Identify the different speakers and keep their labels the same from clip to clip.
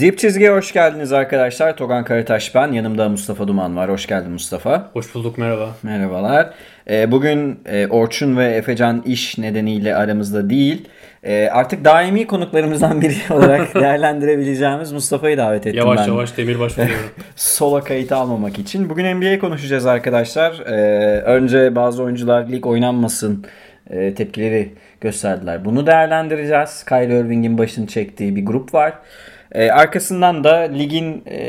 Speaker 1: Dip çizgiye hoş geldiniz arkadaşlar. Togan Karataş ben. Yanımda Mustafa Duman var. Hoş geldin Mustafa.
Speaker 2: Hoş bulduk merhaba.
Speaker 1: Merhabalar. Ee, bugün e, Orçun ve Efecan iş nedeniyle aramızda değil. E, artık daimi konuklarımızdan biri olarak değerlendirebileceğimiz Mustafa'yı davet ettim
Speaker 2: Yavaş
Speaker 1: ben.
Speaker 2: yavaş demirbaş buluyorum.
Speaker 1: Sola kayıt almamak için. Bugün NBA konuşacağız arkadaşlar. Ee, önce bazı oyuncular lig oynanmasın e, tepkileri gösterdiler. Bunu değerlendireceğiz. Kyrie Irving'in başını çektiği bir grup var. Ee, arkasından da ligin e,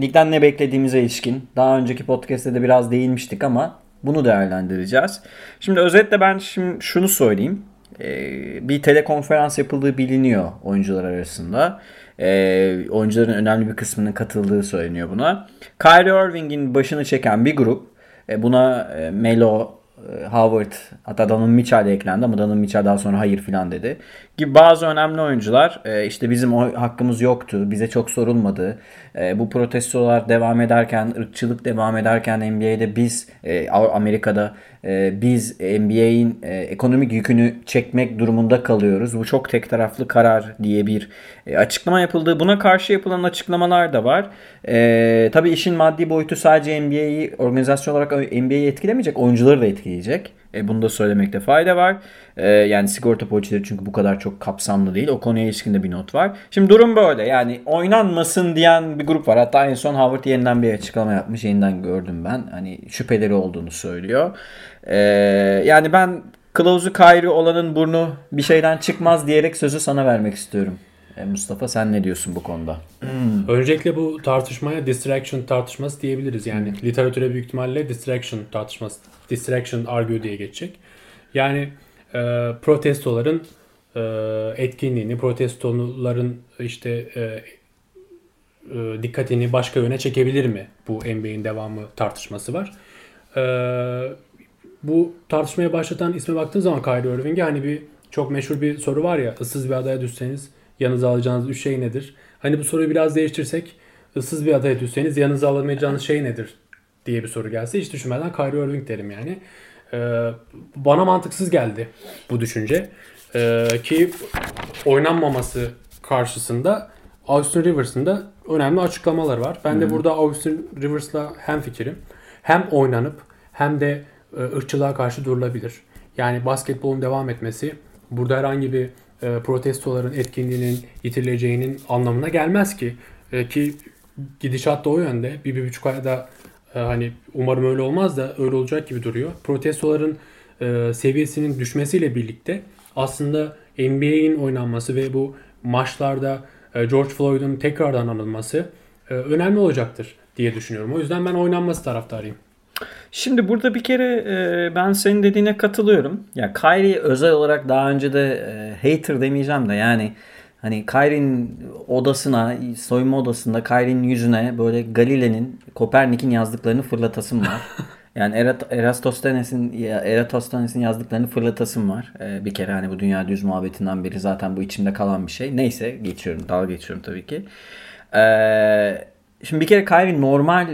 Speaker 1: ligden ne beklediğimize ilişkin daha önceki podcast'te de biraz değinmiştik ama bunu değerlendireceğiz. Şimdi özetle ben şimdi şunu söyleyeyim. Ee, bir telekonferans yapıldığı biliniyor oyuncular arasında. Ee, oyuncuların önemli bir kısmının katıldığı söyleniyor buna. Kyrie Irving'in başını çeken bir grup. E, buna e, Melo, e, Howard hatta Donovan Mitchell de eklendi ama Donovan Mitchell daha sonra hayır filan dedi. Gibi bazı önemli oyuncular e, işte bizim o hakkımız yoktu, bize çok sorulmadı. E, bu protestolar devam ederken, ırkçılık devam ederken NBA'de biz e, Amerika'da e, biz NBA'in e, ekonomik yükünü çekmek durumunda kalıyoruz. Bu çok tek taraflı karar diye bir e, açıklama yapıldı. Buna karşı yapılan açıklamalar da var. E, tabii işin maddi boyutu sadece NBA'yi organizasyon olarak NBA'yi etkilemeyecek, oyuncuları da etkileyecek. E, bunu da söylemekte fayda var. E, yani sigorta poliçeleri çünkü bu kadar çok kapsamlı değil. O konuya ilişkin de bir not var. Şimdi durum böyle. Yani oynanmasın diyen bir grup var. Hatta en son Howard yeniden bir açıklama yapmış. Yeniden gördüm ben. Hani şüpheleri olduğunu söylüyor. E, yani ben kılavuzu Kyrie olanın burnu bir şeyden çıkmaz diyerek sözü sana vermek istiyorum. E, Mustafa sen ne diyorsun bu konuda?
Speaker 2: Öncelikle bu tartışmaya distraction tartışması diyebiliriz. Yani literatüre büyük ihtimalle distraction tartışması, distraction argue diye geçecek. Yani e, protestoların e, etkinliğini, protestoların işte e, e, dikkatini başka yöne çekebilir mi? Bu NBA'in devamı tartışması var. E, bu tartışmaya başlatan isme baktığın zaman Kyrie Irving'e hani bir çok meşhur bir soru var ya ıssız bir adaya düşseniz yanınıza alacağınız üç şey nedir? Hani bu soruyu biraz değiştirsek ıssız bir adaya düşseniz yanınıza alamayacağınız şey nedir diye bir soru gelse hiç düşünmeden Kyrie Irving derim yani. Ee, bana mantıksız geldi bu düşünce. Ee, ki oynanmaması karşısında Austin Rivers'ın da önemli açıklamaları var. Ben de burada Austin Rivers'la hem fikrim. Hem oynanıp hem de e, ırkçılığa karşı durulabilir. Yani basketbolun devam etmesi burada herhangi bir e, protestoların etkinliğinin yitirileceğinin anlamına gelmez ki. E, ki gidişat da o yönde. Bir, bir buçuk ayda e, hani umarım öyle olmaz da öyle olacak gibi duruyor. Protestoların seviyesinin düşmesiyle birlikte aslında NBA'in oynanması ve bu maçlarda George Floyd'un tekrardan anılması önemli olacaktır diye düşünüyorum. O yüzden ben oynanması taraftarıyım.
Speaker 1: Şimdi burada bir kere e, ben senin dediğine katılıyorum. Ya Kyrie özel olarak daha önce de e, hater demeyeceğim de yani hani Kyrie'nin odasına, soyunma odasında Kyrie'nin yüzüne böyle Galile'nin, Kopernik'in yazdıklarını fırlatasım var. Yani Erat Eratosthenes'in Eratosthenes'in yazdıklarını fırlatasım var. Ee, bir kere hani bu dünya düz muhabbetinden beri zaten bu içimde kalan bir şey. Neyse geçiyorum. Dalga geçiyorum tabii ki. Ee, Şimdi bir kere Kyrie normal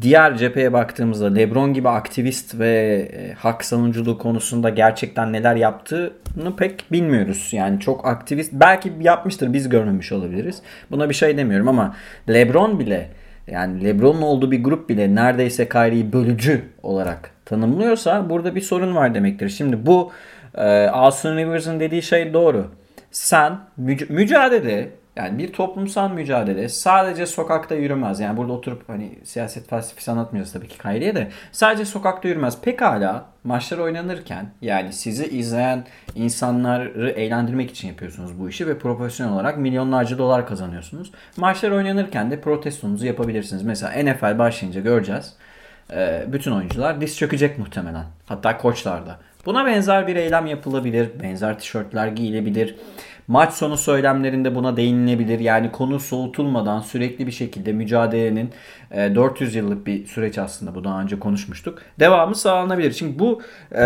Speaker 1: diğer cepheye baktığımızda LeBron gibi aktivist ve e, hak savunuculuğu konusunda gerçekten neler yaptığını pek bilmiyoruz. Yani çok aktivist belki yapmıştır biz görmemiş olabiliriz. Buna bir şey demiyorum ama LeBron bile yani LeBron'un olduğu bir grup bile neredeyse Kyrie'yi bölücü olarak tanımlıyorsa burada bir sorun var demektir. Şimdi bu e, Austin Rivers'ın dediği şey doğru. Sen müc- mücadele yani bir toplumsal mücadele sadece sokakta yürümez. Yani burada oturup hani siyaset felsefesi anlatmıyoruz tabii ki Kayri'ye de. Sadece sokakta yürümez. Pekala maçlar oynanırken yani sizi izleyen insanları eğlendirmek için yapıyorsunuz bu işi ve profesyonel olarak milyonlarca dolar kazanıyorsunuz. Maçlar oynanırken de protestonuzu yapabilirsiniz. Mesela NFL başlayınca göreceğiz. Bütün oyuncular diz çökecek muhtemelen. Hatta koçlar da. Buna benzer bir eylem yapılabilir. Benzer tişörtler giyilebilir. Maç sonu söylemlerinde buna değinilebilir. Yani konu soğutulmadan sürekli bir şekilde mücadelenin 400 e, yıllık bir süreç aslında bu daha önce konuşmuştuk. Devamı sağlanabilir. Şimdi bu e,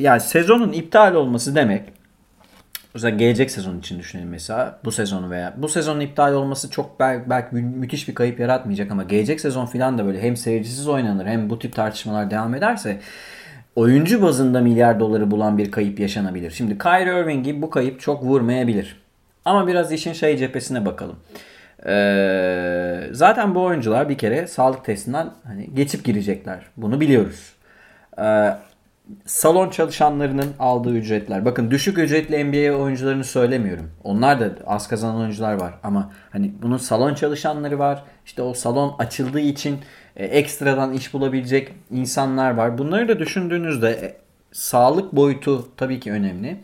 Speaker 1: yani sezonun iptal olması demek Özellikle gelecek sezon için düşünelim mesela bu sezonu veya bu sezonun iptal olması çok belki, belki müthiş bir kayıp yaratmayacak ama gelecek sezon filan da böyle hem seyircisiz oynanır hem bu tip tartışmalar devam ederse oyuncu bazında milyar doları bulan bir kayıp yaşanabilir. Şimdi Kyrie Irving'i bu kayıp çok vurmayabilir. Ama biraz işin şey cephesine bakalım. Ee, zaten bu oyuncular bir kere sağlık testinden hani geçip girecekler. Bunu biliyoruz. Ee, salon çalışanlarının aldığı ücretler. Bakın düşük ücretli NBA oyuncularını söylemiyorum. Onlar da az kazanan oyuncular var. Ama hani bunun salon çalışanları var. İşte o salon açıldığı için ekstradan iş bulabilecek insanlar var. Bunları da düşündüğünüzde e, sağlık boyutu tabii ki önemli.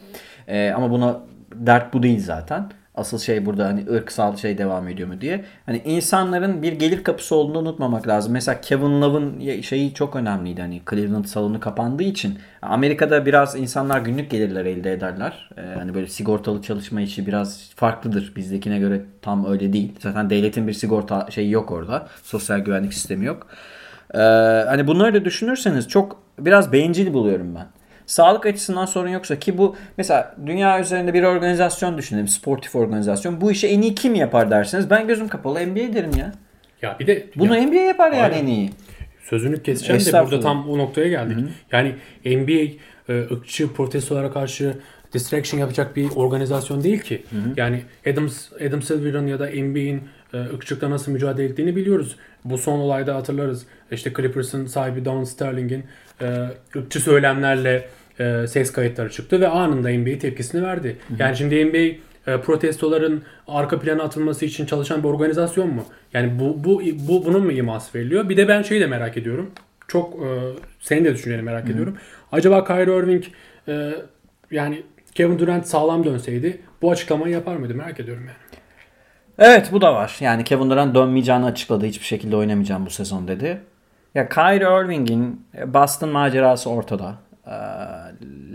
Speaker 1: E, ama buna dert bu değil zaten. Asıl şey burada hani ırksal şey devam ediyor mu diye. Hani insanların bir gelir kapısı olduğunu unutmamak lazım. Mesela Kevin Love'ın şeyi çok önemliydi. Hani Cleveland salonu kapandığı için. Amerika'da biraz insanlar günlük gelirler elde ederler. Ee, hani böyle sigortalı çalışma işi biraz farklıdır. Bizdekine göre tam öyle değil. Zaten devletin bir sigorta şeyi yok orada. Sosyal güvenlik sistemi yok. Ee, hani bunları da düşünürseniz çok biraz bencil buluyorum ben. Sağlık açısından sorun yoksa ki bu mesela dünya üzerinde bir organizasyon düşünelim. Sportif organizasyon. Bu işi en iyi kim yapar derseniz ben gözüm kapalı NBA derim ya.
Speaker 2: Ya bir de
Speaker 1: Bunu
Speaker 2: ya,
Speaker 1: NBA yapar yani
Speaker 2: Aynen.
Speaker 1: en iyi.
Speaker 2: sözünü keseceğim de burada tam o noktaya geldik. Yani NBA e, ırkçı protestolara karşı distraction yapacak bir organizasyon değil ki. Yani Adam Adam Silver'ın ya da NBA'in e, ırkçılıkla nasıl mücadele ettiğini biliyoruz. Bu son olayda hatırlarız. İşte Clippers'ın sahibi Don Sterling'in e, ırkçı söylemlerle e, ses kayıtları çıktı ve anında NBA tepkisini verdi. Yani şimdi NBA e, protestoların arka plana atılması için çalışan bir organizasyon mu? Yani bu bu bu bunun mu iması veriliyor? Bir de ben şeyi de merak ediyorum. Çok e, senin de düşünceni merak ediyorum. Acaba Kyrie Irving e, yani Kevin Durant sağlam dönseydi bu açıklamayı yapar mıydı? Merak ediyorum yani.
Speaker 1: Evet bu da var. Yani Kevin Durant dönmeyeceğini açıkladı. Hiçbir şekilde oynamayacağım bu sezon dedi. Ya Kyrie Irving'in Boston macerası ortada. Ee,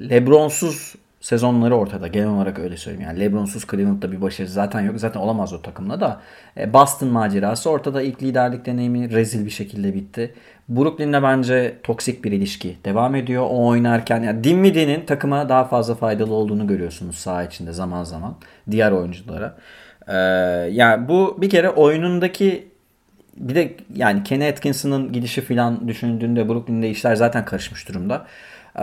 Speaker 1: Lebron'suz sezonları ortada. Genel olarak öyle söyleyeyim. Yani Lebron'suz Cleveland'da bir başarı zaten yok. Zaten olamaz o takımla da. E, Boston macerası ortada. İlk liderlik deneyimi rezil bir şekilde bitti. Brooklyn'de bence toksik bir ilişki devam ediyor. O oynarken yani Dinwiddie'nin takıma daha fazla faydalı olduğunu görüyorsunuz saha içinde zaman zaman. Diğer oyunculara. Ee, yani bu bir kere oyunundaki bir de yani Kenny Atkinson'ın gidişi falan düşündüğünde Brooklyn'de işler zaten karışmış durumda. Ee,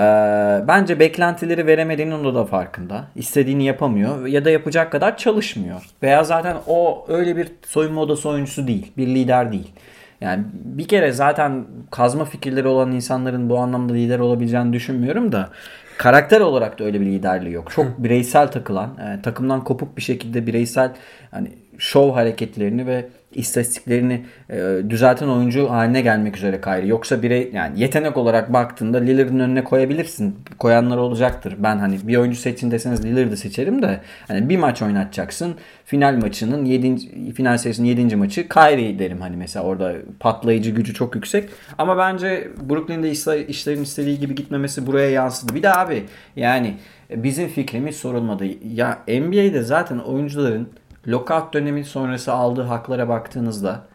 Speaker 1: bence beklentileri veremediğinin o da farkında. İstediğini yapamıyor ya da yapacak kadar çalışmıyor. Veya zaten o öyle bir soyunma odası oyuncusu değil. Bir lider değil. Yani bir kere zaten kazma fikirleri olan insanların bu anlamda lider olabileceğini düşünmüyorum da karakter olarak da öyle bir liderliği yok. Çok bireysel takılan, e, takımdan kopuk bir şekilde bireysel hani şov hareketlerini ve istatistiklerini e, düzelten oyuncu haline gelmek üzere Kyrie. Yoksa birey yani yetenek olarak baktığında Lillard'ın önüne koyabilirsin. Koyanlar olacaktır. Ben hani bir oyuncu seçin deseniz Lillard'ı seçerim de hani bir maç oynatacaksın. Final maçının 7. final serisinin 7. maçı Kyrie derim hani mesela orada patlayıcı gücü çok yüksek. Ama bence Brooklyn'de işler- işlerin istediği gibi gitmemesi buraya yansıdı. Bir de abi yani bizim fikrimiz sorulmadı. Ya NBA'de zaten oyuncuların lockout dönemi sonrası aldığı haklara baktığınızda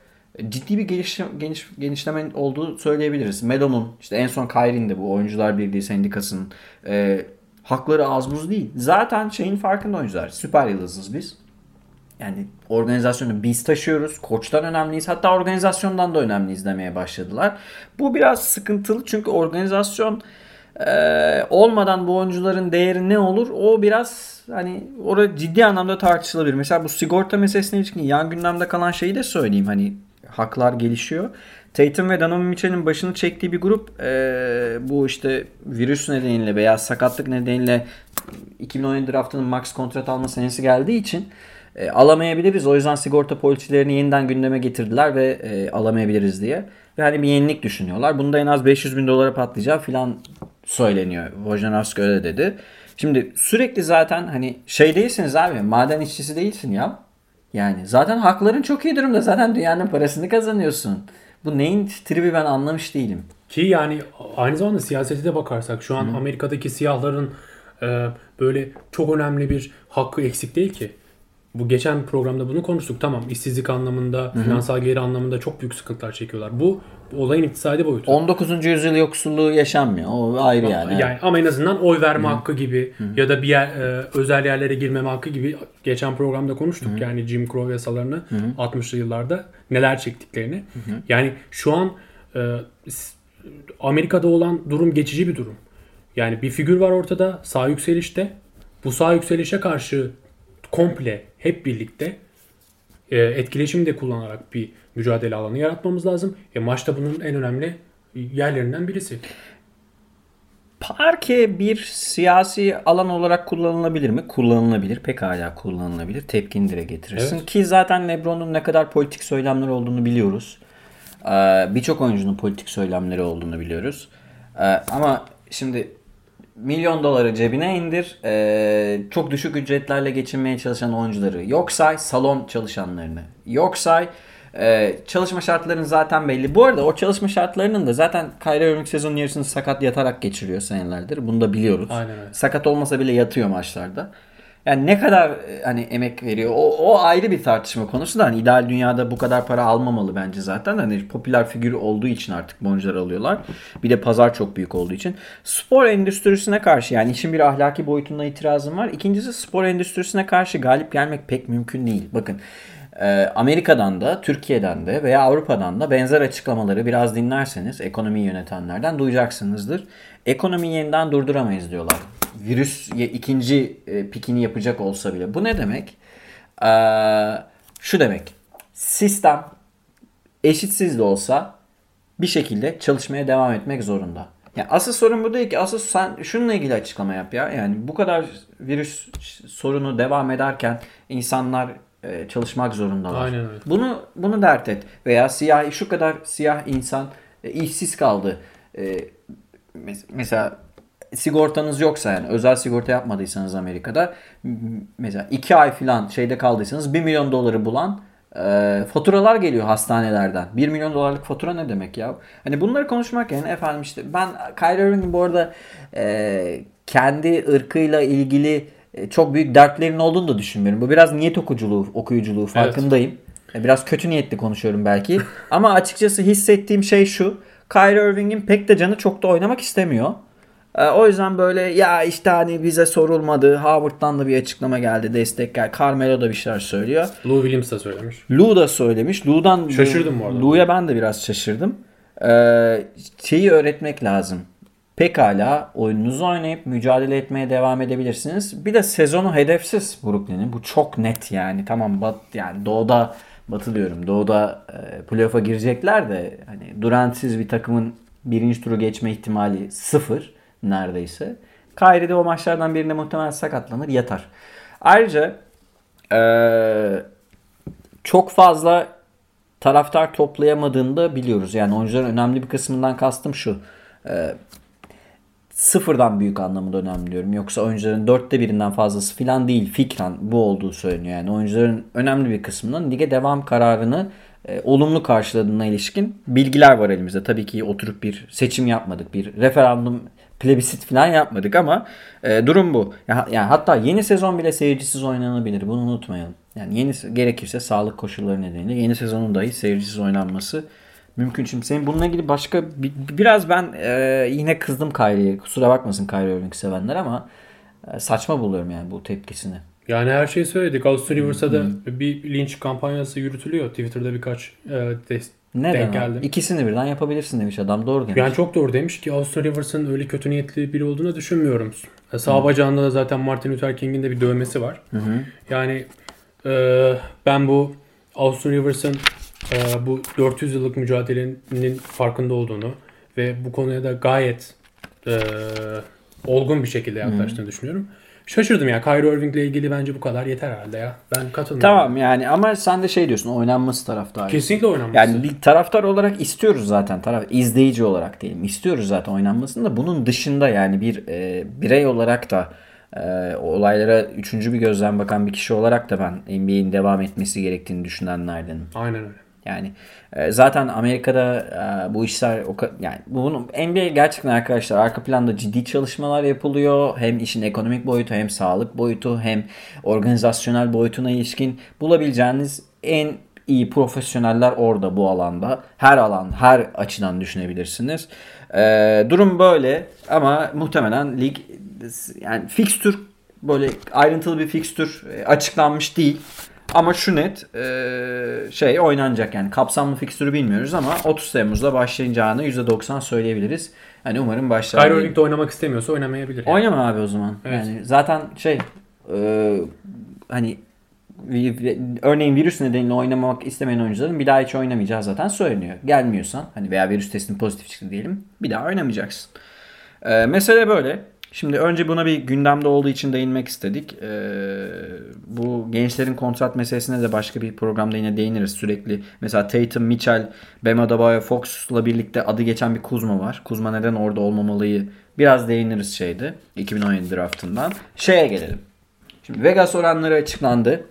Speaker 1: ciddi bir geliş, geniş, genişleme olduğu söyleyebiliriz. Melo'nun işte en son Kyrie'nin de bu Oyuncular Birliği Sendikası'nın e, hakları az buz değil. Zaten şeyin farkında oyuncular. Süper yıldızız biz. Yani organizasyonu biz taşıyoruz. Koçtan önemliyiz. Hatta organizasyondan da önemliyiz demeye başladılar. Bu biraz sıkıntılı çünkü organizasyon e, olmadan bu oyuncuların değeri ne olur? O biraz hani orada ciddi anlamda tartışılabilir. Mesela bu sigorta meselesine ilişkin yan gündemde kalan şeyi de söyleyeyim. Hani haklar gelişiyor. Tatum ve Donovan Mitchell'in başını çektiği bir grup e, bu işte virüs nedeniyle veya sakatlık nedeniyle 2017 draftının max kontrat alma senesi geldiği için e, alamayabiliriz. O yüzden sigorta poliçelerini yeniden gündeme getirdiler ve e, alamayabiliriz diye. Ve hani bir yenilik düşünüyorlar. Bunda en az 500 bin dolara patlayacağı filan söyleniyor. Wojnarowski öyle dedi. Şimdi sürekli zaten hani şey değilsiniz abi maden işçisi değilsin ya. Yani zaten hakların çok iyi durumda. Zaten dünyanın parasını kazanıyorsun. Bu neyin tribi ben anlamış değilim.
Speaker 2: Ki yani aynı zamanda siyasete de bakarsak şu an Amerika'daki siyahların e, böyle çok önemli bir hakkı eksik değil ki. Bu geçen programda bunu konuştuk. Tamam işsizlik anlamında, finansal geri anlamında çok büyük sıkıntılar çekiyorlar. Bu, olayın iktisadi boyutu.
Speaker 1: 19. yüzyıl yoksulluğu yaşanmıyor. O ayrı yani.
Speaker 2: Yani ama en azından oy verme hakkı gibi ya da bir yer, e, özel yerlere girmeme hakkı gibi geçen programda konuştuk. Yani Jim Crow yasalarını 60'lı yıllarda neler çektiklerini. Yani şu an e, Amerika'da olan durum geçici bir durum. Yani bir figür var ortada sağ yükselişte. Bu sağ yükselişe karşı komple hep birlikte e, etkileşimi de kullanarak bir mücadele alanı yaratmamız lazım. E, maçta bunun en önemli yerlerinden birisi.
Speaker 1: Parke bir siyasi alan olarak kullanılabilir mi? Kullanılabilir. Pekala kullanılabilir. Tepkini dile getirirsin.
Speaker 2: Evet.
Speaker 1: Ki zaten LeBron'un ne kadar politik söylemleri olduğunu biliyoruz. Ee, Birçok oyuncunun politik söylemleri olduğunu biliyoruz. Ee, Ama şimdi milyon doları cebine indir. Ee, çok düşük ücretlerle geçinmeye çalışan oyuncuları yok say. Salon çalışanlarını yok say. Ee, çalışma şartların zaten belli. Bu arada o çalışma şartlarının da zaten Kyrie Irving sezonun yarısını sakat yatarak geçiriyor senelerdir. Bunu da biliyoruz.
Speaker 2: Aynen öyle.
Speaker 1: Sakat olmasa bile yatıyor maçlarda. Yani ne kadar e, hani emek veriyor o, o ayrı bir tartışma konusu da hani ideal dünyada bu kadar para almamalı bence zaten. Hani popüler figür olduğu için artık boncular alıyorlar. Bir de pazar çok büyük olduğu için. Spor endüstrisine karşı yani işin bir ahlaki boyutunda itirazım var. İkincisi spor endüstrisine karşı galip gelmek pek mümkün değil. Bakın e, Amerika'dan da, Türkiye'den de veya Avrupa'dan da benzer açıklamaları biraz dinlerseniz ekonomiyi yönetenlerden duyacaksınızdır. Ekonomiyi yeniden durduramayız diyorlar. Virüs ikinci e, pikini yapacak olsa bile. Bu ne demek? Ee, şu demek. Sistem eşitsiz de olsa bir şekilde çalışmaya devam etmek zorunda. Yani asıl sorun bu değil ki. Asıl sen şununla ilgili açıklama yap ya. Yani bu kadar virüs sorunu devam ederken insanlar e, çalışmak zorundalar.
Speaker 2: Aynen öyle.
Speaker 1: Bunu bunu dert et. Veya siyah şu kadar siyah insan e, işsiz kaldı. E, mes- mesela sigortanız yoksa yani özel sigorta yapmadıysanız Amerika'da mesela 2 ay falan şeyde kaldıysanız 1 milyon doları bulan e, faturalar geliyor hastanelerden. 1 milyon dolarlık fatura ne demek ya? Hani bunları konuşmak yani efendim işte ben Kyrie Irving'in bu arada e, kendi ırkıyla ilgili e, çok büyük dertlerinin olduğunu da düşünmüyorum. Bu biraz niyet okuculuğu, okuyuculuğu farkındayım. E, Biraz kötü niyetli konuşuyorum belki. Ama açıkçası hissettiğim şey şu. Kyrie Irving'in pek de canı çok da oynamak istemiyor. E, O yüzden böyle ya işte hani bize sorulmadı. Howard'dan da bir açıklama geldi. Destek gel. Carmelo da bir şeyler söylüyor.
Speaker 2: Lou Williams da söylemiş.
Speaker 1: Lou da söylemiş. Lou'dan
Speaker 2: Şaşırdım bu arada.
Speaker 1: Lou'ya ben de biraz şaşırdım. Ee, şeyi öğretmek lazım. Pekala oyununuzu oynayıp mücadele etmeye devam edebilirsiniz. Bir de sezonu hedefsiz Brooklyn'in. Bu çok net yani. Tamam bat yani doğuda batı diyorum. Doğuda e, playoff'a girecekler de hani Durant'siz bir takımın birinci turu geçme ihtimali sıfır neredeyse. Kyrie de o maçlardan birinde muhtemelen sakatlanır yatar. Ayrıca eee çok fazla taraftar toplayamadığını da biliyoruz. Yani oyuncuların önemli bir kısmından kastım şu. Ee, sıfırdan büyük anlamında önemli diyorum. Yoksa oyuncuların dörtte birinden fazlası filan değil. Fikren bu olduğu söyleniyor. Yani oyuncuların önemli bir kısmının lige devam kararını e, olumlu karşıladığına ilişkin bilgiler var elimizde. Tabii ki oturup bir seçim yapmadık. Bir referandum plebisit falan yapmadık ama e, durum bu. Ya- Yani hatta yeni sezon bile seyircisiz oynanabilir. Bunu unutmayalım. Yani yeni gerekirse sağlık koşulları nedeniyle yeni sezonun dahi seyircisiz oynanması mümkün. Şimdi senin bununla ilgili başka bir- biraz ben e, yine kızdım Kyrie'ye. Kusura bakmasın Kyrie Irving sevenler ama e, saçma buluyorum yani bu tepkisini.
Speaker 2: Yani her şeyi söyledik. Austin Rivers'a da bir linç kampanyası yürütülüyor. Twitter'da birkaç e,
Speaker 1: Neden?
Speaker 2: denk geldim.
Speaker 1: İkisini birden yapabilirsin demiş adam. Doğru demiş.
Speaker 2: Yani çok doğru demiş ki Austin Rivers'ın öyle kötü niyetli biri olduğunu düşünmüyorum. E, Sağ bacağında da zaten Martin Luther King'in de bir dövmesi var. Yani e, ben bu Austin Rivers'ın e, bu 400 yıllık mücadelenin farkında olduğunu ve bu konuya da gayet e, olgun bir şekilde yaklaştığını düşünüyorum. Şaşırdım ya. Kyrie Irving'le ilgili bence bu kadar yeter herhalde ya. Ben katılmıyorum.
Speaker 1: Tamam yani ama sen de şey diyorsun oynanması taraftarı.
Speaker 2: Kesinlikle oynanması.
Speaker 1: Yani bir taraftar olarak istiyoruz zaten. Taraf, izleyici olarak diyelim. istiyoruz zaten oynanmasını da. Bunun dışında yani bir e, birey olarak da e, olaylara üçüncü bir gözden bakan bir kişi olarak da ben NBA'in devam etmesi gerektiğini düşünenlerdenim.
Speaker 2: Aynen öyle.
Speaker 1: Yani e, zaten Amerika'da e, bu işler o yani bunu NBA gerçekten arkadaşlar arka planda ciddi çalışmalar yapılıyor. Hem işin ekonomik boyutu hem sağlık boyutu hem organizasyonel boyutuna ilişkin bulabileceğiniz en iyi profesyoneller orada bu alanda. Her alan, her açıdan düşünebilirsiniz. E, durum böyle ama muhtemelen lig yani fikstür böyle ayrıntılı bir fikstür e, açıklanmış değil. Ama şu net e, şey oynanacak yani kapsamlı fikstürü bilmiyoruz ama 30 Temmuz'da başlayacağını %90 söyleyebiliriz. Hani umarım başlar.
Speaker 2: Kyrie Irving de oynamak istemiyorsa oynamayabilir. yani.
Speaker 1: Oynama abi o zaman.
Speaker 2: Evet.
Speaker 1: Yani zaten şey e, hani örneğin virüs nedeniyle oynamak istemeyen oyuncuların bir daha hiç oynamayacağı zaten söyleniyor. Gelmiyorsan hani veya virüs testin pozitif çıktı diyelim bir daha oynamayacaksın. Ee, mesele böyle. Şimdi önce buna bir gündemde olduğu için değinmek istedik. Ee, bu gençlerin kontrat meselesine de başka bir programda yine değiniriz sürekli. Mesela Tatum, Mitchell, Bam Adebayo, Fox'la birlikte adı geçen bir Kuzma var. Kuzma neden orada olmamalıyı biraz değiniriz şeydi 2017 draftından. Şeye gelelim. Şimdi Vegas oranları açıklandı.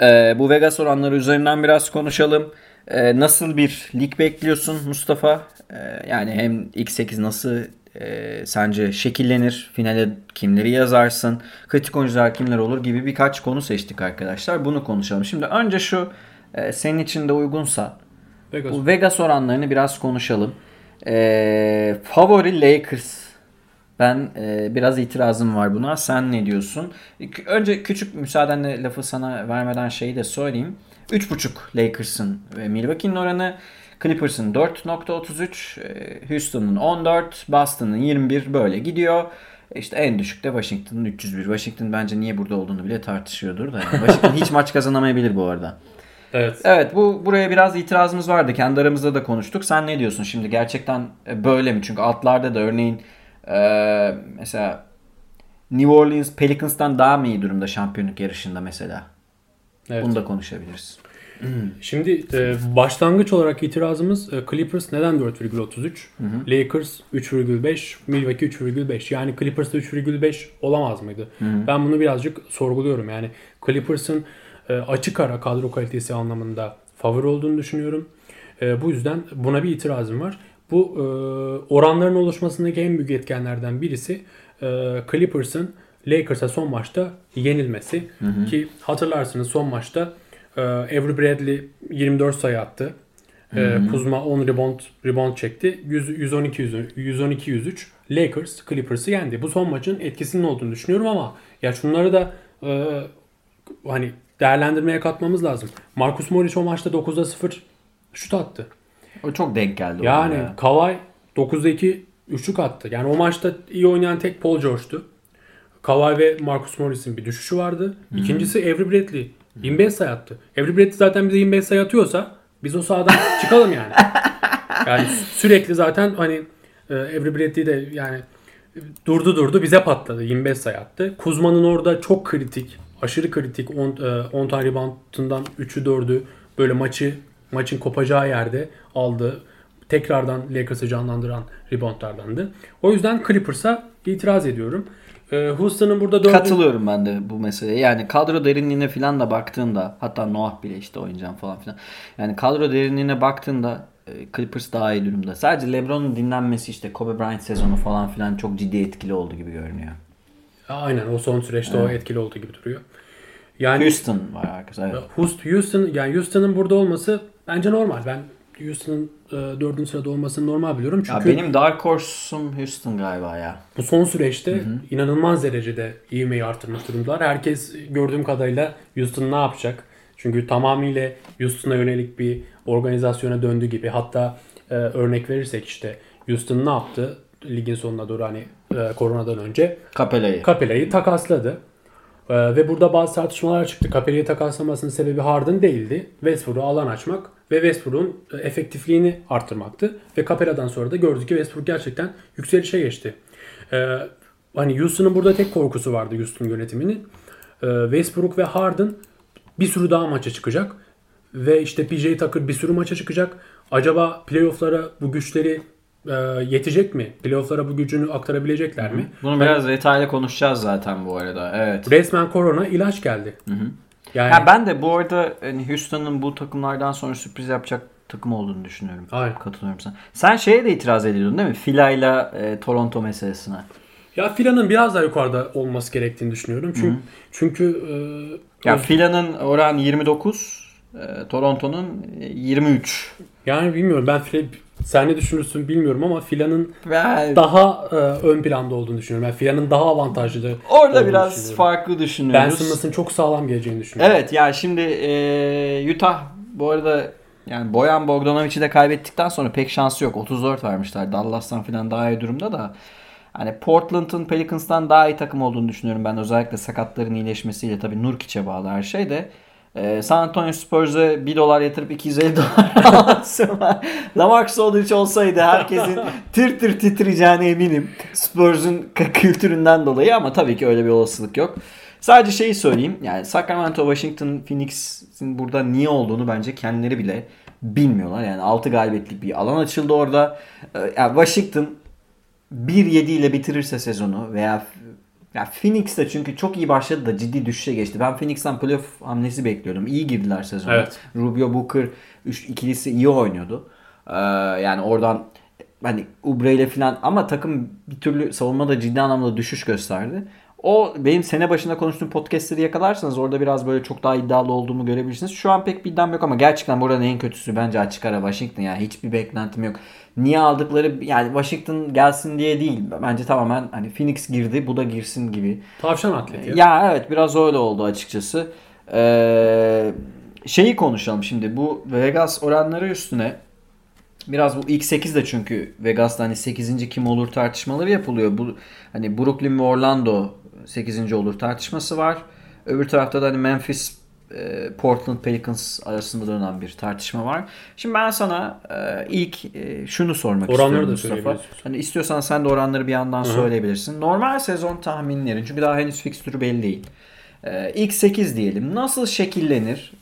Speaker 1: Ee, bu Vegas oranları üzerinden biraz konuşalım. Ee, nasıl bir lig bekliyorsun Mustafa? Ee, yani hem X8 nasıl e, sence şekillenir? Finale kimleri yazarsın? Kritik oyuncular kimler olur gibi birkaç konu seçtik arkadaşlar. Bunu konuşalım. Şimdi önce şu e, senin için de uygunsa Vegas. bu Vegas oranlarını biraz konuşalım. E, favori Lakers. Ben e, biraz itirazım var buna. Sen ne diyorsun? Önce küçük müsaadenle lafı sana vermeden şeyi de söyleyeyim. 3.5 Lakers'ın ve Milwaukee'nin oranı. Clippers'ın 4.33, e, Houston'un 14, Boston'ın 21 böyle gidiyor. İşte en düşük de Washington'ın 301. Washington bence niye burada olduğunu bile tartışıyordur da. Yani Washington hiç maç kazanamayabilir bu arada. Evet. Evet bu buraya biraz itirazımız vardı. Kendi aramızda da konuştuk. Sen ne diyorsun şimdi? Gerçekten e, böyle mi? Çünkü altlarda da örneğin e, mesela New Orleans Pelicans'tan daha mı iyi durumda şampiyonluk yarışında mesela? Evet. Bunu da konuşabiliriz.
Speaker 2: Şimdi e, başlangıç olarak itirazımız e, Clippers neden 4,33? Lakers 3,5, Milwaukee 3,5. Yani Clippers'ta 3,5 olamaz mıydı? Hı hı. Ben bunu birazcık sorguluyorum. Yani Clippers'ın e, açık ara kadro kalitesi anlamında favori olduğunu düşünüyorum. E, bu yüzden buna bir itirazım var. Bu e, oranların oluşmasındaki en büyük etkenlerden birisi e, Clippers'ın Lakers'a son maçta yenilmesi. Hı hı. Ki hatırlarsınız son maçta e, Avery Bradley 24 sayı attı. E, Kuzma 10 rebound, rebound çekti. 100, 112 112 103 Lakers Clippers'ı yendi. Bu son maçın etkisinin olduğunu düşünüyorum ama ya şunları da e, hani değerlendirmeye katmamız lazım. Marcus Morris o maçta 9'da 0 şut attı.
Speaker 1: O çok denk geldi.
Speaker 2: Yani ya. Kawhi 9'da 2 üçlük attı. Yani o maçta iyi oynayan tek Paul George'tu. Kawhi ve Marcus Morris'in bir düşüşü vardı. Hmm. İkincisi Avery Bradley 25 sayı attı. Avery Bradley zaten bize 25 sayı atıyorsa biz o sahadan çıkalım yani. Yani sürekli zaten hani e, Avery Bradley de yani durdu durdu bize patladı. 25 sayı attı. Kuzma'nın orada çok kritik, aşırı kritik 10 10 e, tane reboundından 3'ü 4'ü böyle maçı maçın kopacağı yerde aldı. Tekrardan Lakers'ı canlandıran reboundlardandı. O yüzden Clippers'a itiraz ediyorum. Ee, Houston'ın burada
Speaker 1: dördüncü... Katılıyorum ben de bu meseleye. Yani kadro derinliğine falan da baktığında hatta Noah bile işte oynayacağım falan filan. Yani kadro derinliğine baktığında e, Clippers daha iyi durumda. Sadece LeBron'un dinlenmesi işte Kobe Bryant sezonu falan filan çok ciddi etkili oldu gibi görünüyor.
Speaker 2: Aynen o son süreçte evet. o etkili olduğu gibi duruyor.
Speaker 1: Yani Houston var arkadaşlar.
Speaker 2: Evet. Houston yani Houston'ın burada olması bence normal. Ben Houston'ın e, dördüncü sırada olmasını normal biliyorum.
Speaker 1: Çünkü ya benim Dark Horse'um Houston galiba ya.
Speaker 2: Bu son süreçte Hı-hı. inanılmaz derecede ivmeyi arttırmış durumdalar. Herkes gördüğüm kadarıyla Houston ne yapacak? Çünkü tamamıyla Houston'a yönelik bir organizasyona döndü gibi. Hatta e, örnek verirsek işte Houston ne yaptı? Ligin sonuna doğru hani e, koronadan önce.
Speaker 1: Capella'yı.
Speaker 2: Capella'yı takasladı. E, ve burada bazı tartışmalar çıktı. Capella'yı takaslamasının sebebi Harden değildi. Westbrook'u alan açmak ve Westbrook'un e, efektifliğini arttırmaktı. Ve Capela'dan sonra da gördük ki Westbrook gerçekten yükselişe geçti. Ee, hani Houston'ın burada tek korkusu vardı Houston yönetiminin. Ee, Westbrook ve Harden bir sürü daha maça çıkacak. Ve işte PJ Tucker bir sürü maça çıkacak. Acaba playoff'lara bu güçleri e, yetecek mi? Playoff'lara bu gücünü aktarabilecekler mi?
Speaker 1: Bunu biraz detaylı konuşacağız zaten bu arada. Evet.
Speaker 2: Resmen korona ilaç geldi. Hı hı.
Speaker 1: Yani... Ya ben de bu arada hani Houston'ın bu takımlardan sonra sürpriz yapacak takım olduğunu düşünüyorum.
Speaker 2: Aynen.
Speaker 1: Katılıyorum sana. Sen şeye de itiraz ediyordun değil mi? Fila ile e, Toronto meselesine.
Speaker 2: Ya Fila'nın biraz daha yukarıda olması gerektiğini düşünüyorum. Çünkü Hı-hı. çünkü
Speaker 1: e, ya Fila'nın oran 29, e, Toronto'nun 23.
Speaker 2: Yani bilmiyorum ben Fila sen ne düşünürsün bilmiyorum ama Fila'nın ben... daha e, ön planda olduğunu düşünüyorum. Yani Fila'nın daha avantajlı
Speaker 1: Orada biraz farklı düşünüyoruz.
Speaker 2: Ben Simmons'ın çok sağlam geleceğini düşünüyorum.
Speaker 1: Evet ya şimdi e, Utah bu arada yani Boyan Bogdanovic'i de kaybettikten sonra pek şansı yok. 34 vermişler. Dallas'tan falan daha iyi durumda da. Hani Portland'ın Pelicans'tan daha iyi takım olduğunu düşünüyorum ben. Özellikle sakatların iyileşmesiyle tabii Nurkic'e bağlı her şey de. Ee, San Antonio Spurs'e 1 dolar yatırıp 250 dolar alması var. Lamarcus Aldridge olsaydı herkesin tir tir titreyeceğine eminim. Spurs'un kültüründen dolayı ama tabii ki öyle bir olasılık yok. Sadece şeyi söyleyeyim. Yani Sacramento, Washington, Phoenix'in burada niye olduğunu bence kendileri bile bilmiyorlar. Yani 6 galibiyetlik bir alan açıldı orada. Ee, Yani Washington 1-7 ile bitirirse sezonu veya ya Phoenix de çünkü çok iyi başladı da ciddi düşüşe geçti. Ben Phoenix'ten playoff hamlesi bekliyordum. İyi girdiler sezona.
Speaker 2: Evet.
Speaker 1: Rubio Booker üç, ikilisi iyi oynuyordu. Ee, yani oradan hani Ubre ile falan ama takım bir türlü savunmada ciddi anlamda düşüş gösterdi. O benim sene başında konuştuğum podcastleri yakalarsanız orada biraz böyle çok daha iddialı olduğumu görebilirsiniz. Şu an pek bir iddiam yok ama gerçekten buranın en kötüsü bence açık ara Washington. Yani hiçbir beklentim yok. Niye aldıkları yani Washington gelsin diye değil. Bence tamamen hani Phoenix girdi bu da girsin gibi.
Speaker 2: Tavşan atleti. ya.
Speaker 1: Ya evet biraz öyle oldu açıkçası. Ee, şeyi konuşalım şimdi. Bu Vegas oranları üstüne biraz bu ilk 8 de çünkü Vegas'ta hani 8. kim olur tartışmaları yapılıyor. Bu hani Brooklyn ve Orlando 8. olur tartışması var. Öbür tarafta da hani Memphis e, Portland Pelicans arasında dönen bir tartışma var. Şimdi ben sana e, ilk e, şunu sormak
Speaker 2: Oranları
Speaker 1: istiyorum
Speaker 2: da
Speaker 1: Mustafa. Hani istiyorsan sen de oranları bir yandan
Speaker 2: Hı.
Speaker 1: söyleyebilirsin. Normal sezon tahminlerin çünkü daha henüz fikstürü belli değil. İlk 8 diyelim. Nasıl şekillenir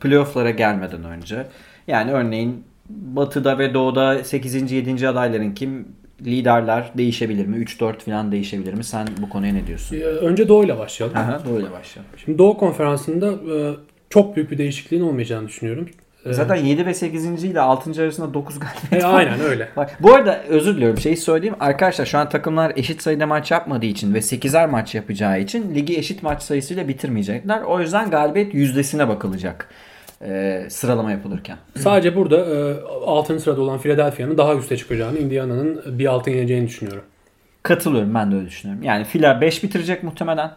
Speaker 1: playoff'lara gelmeden önce? Yani örneğin Batı'da ve Doğu'da 8. 7. adayların kim? Liderler değişebilir mi? 3-4 falan değişebilir mi? Sen bu konuya ne diyorsun?
Speaker 2: Ee, Önce Doğu'yla başlayalım.
Speaker 1: Aha, böyle başlayalım.
Speaker 2: Şimdi Doğu konferansında e, çok büyük bir değişikliğin olmayacağını düşünüyorum. Ee,
Speaker 1: Zaten 7 ve 8. ile 6. arasında 9 galibiyet
Speaker 2: e, aynen öyle.
Speaker 1: Bak, bu arada özür diliyorum şeyi söyleyeyim. Arkadaşlar şu an takımlar eşit sayıda maç yapmadığı için ve 8'er maç yapacağı için ligi eşit maç sayısıyla bitirmeyecekler. O yüzden galibiyet yüzdesine bakılacak. E, sıralama yapılırken.
Speaker 2: Sadece burada e, 6. sırada olan Philadelphia'nın daha üste çıkacağını, Indiana'nın bir altın yeneceğini düşünüyorum.
Speaker 1: Katılıyorum ben de öyle düşünüyorum. Yani Fila 5 bitirecek muhtemelen.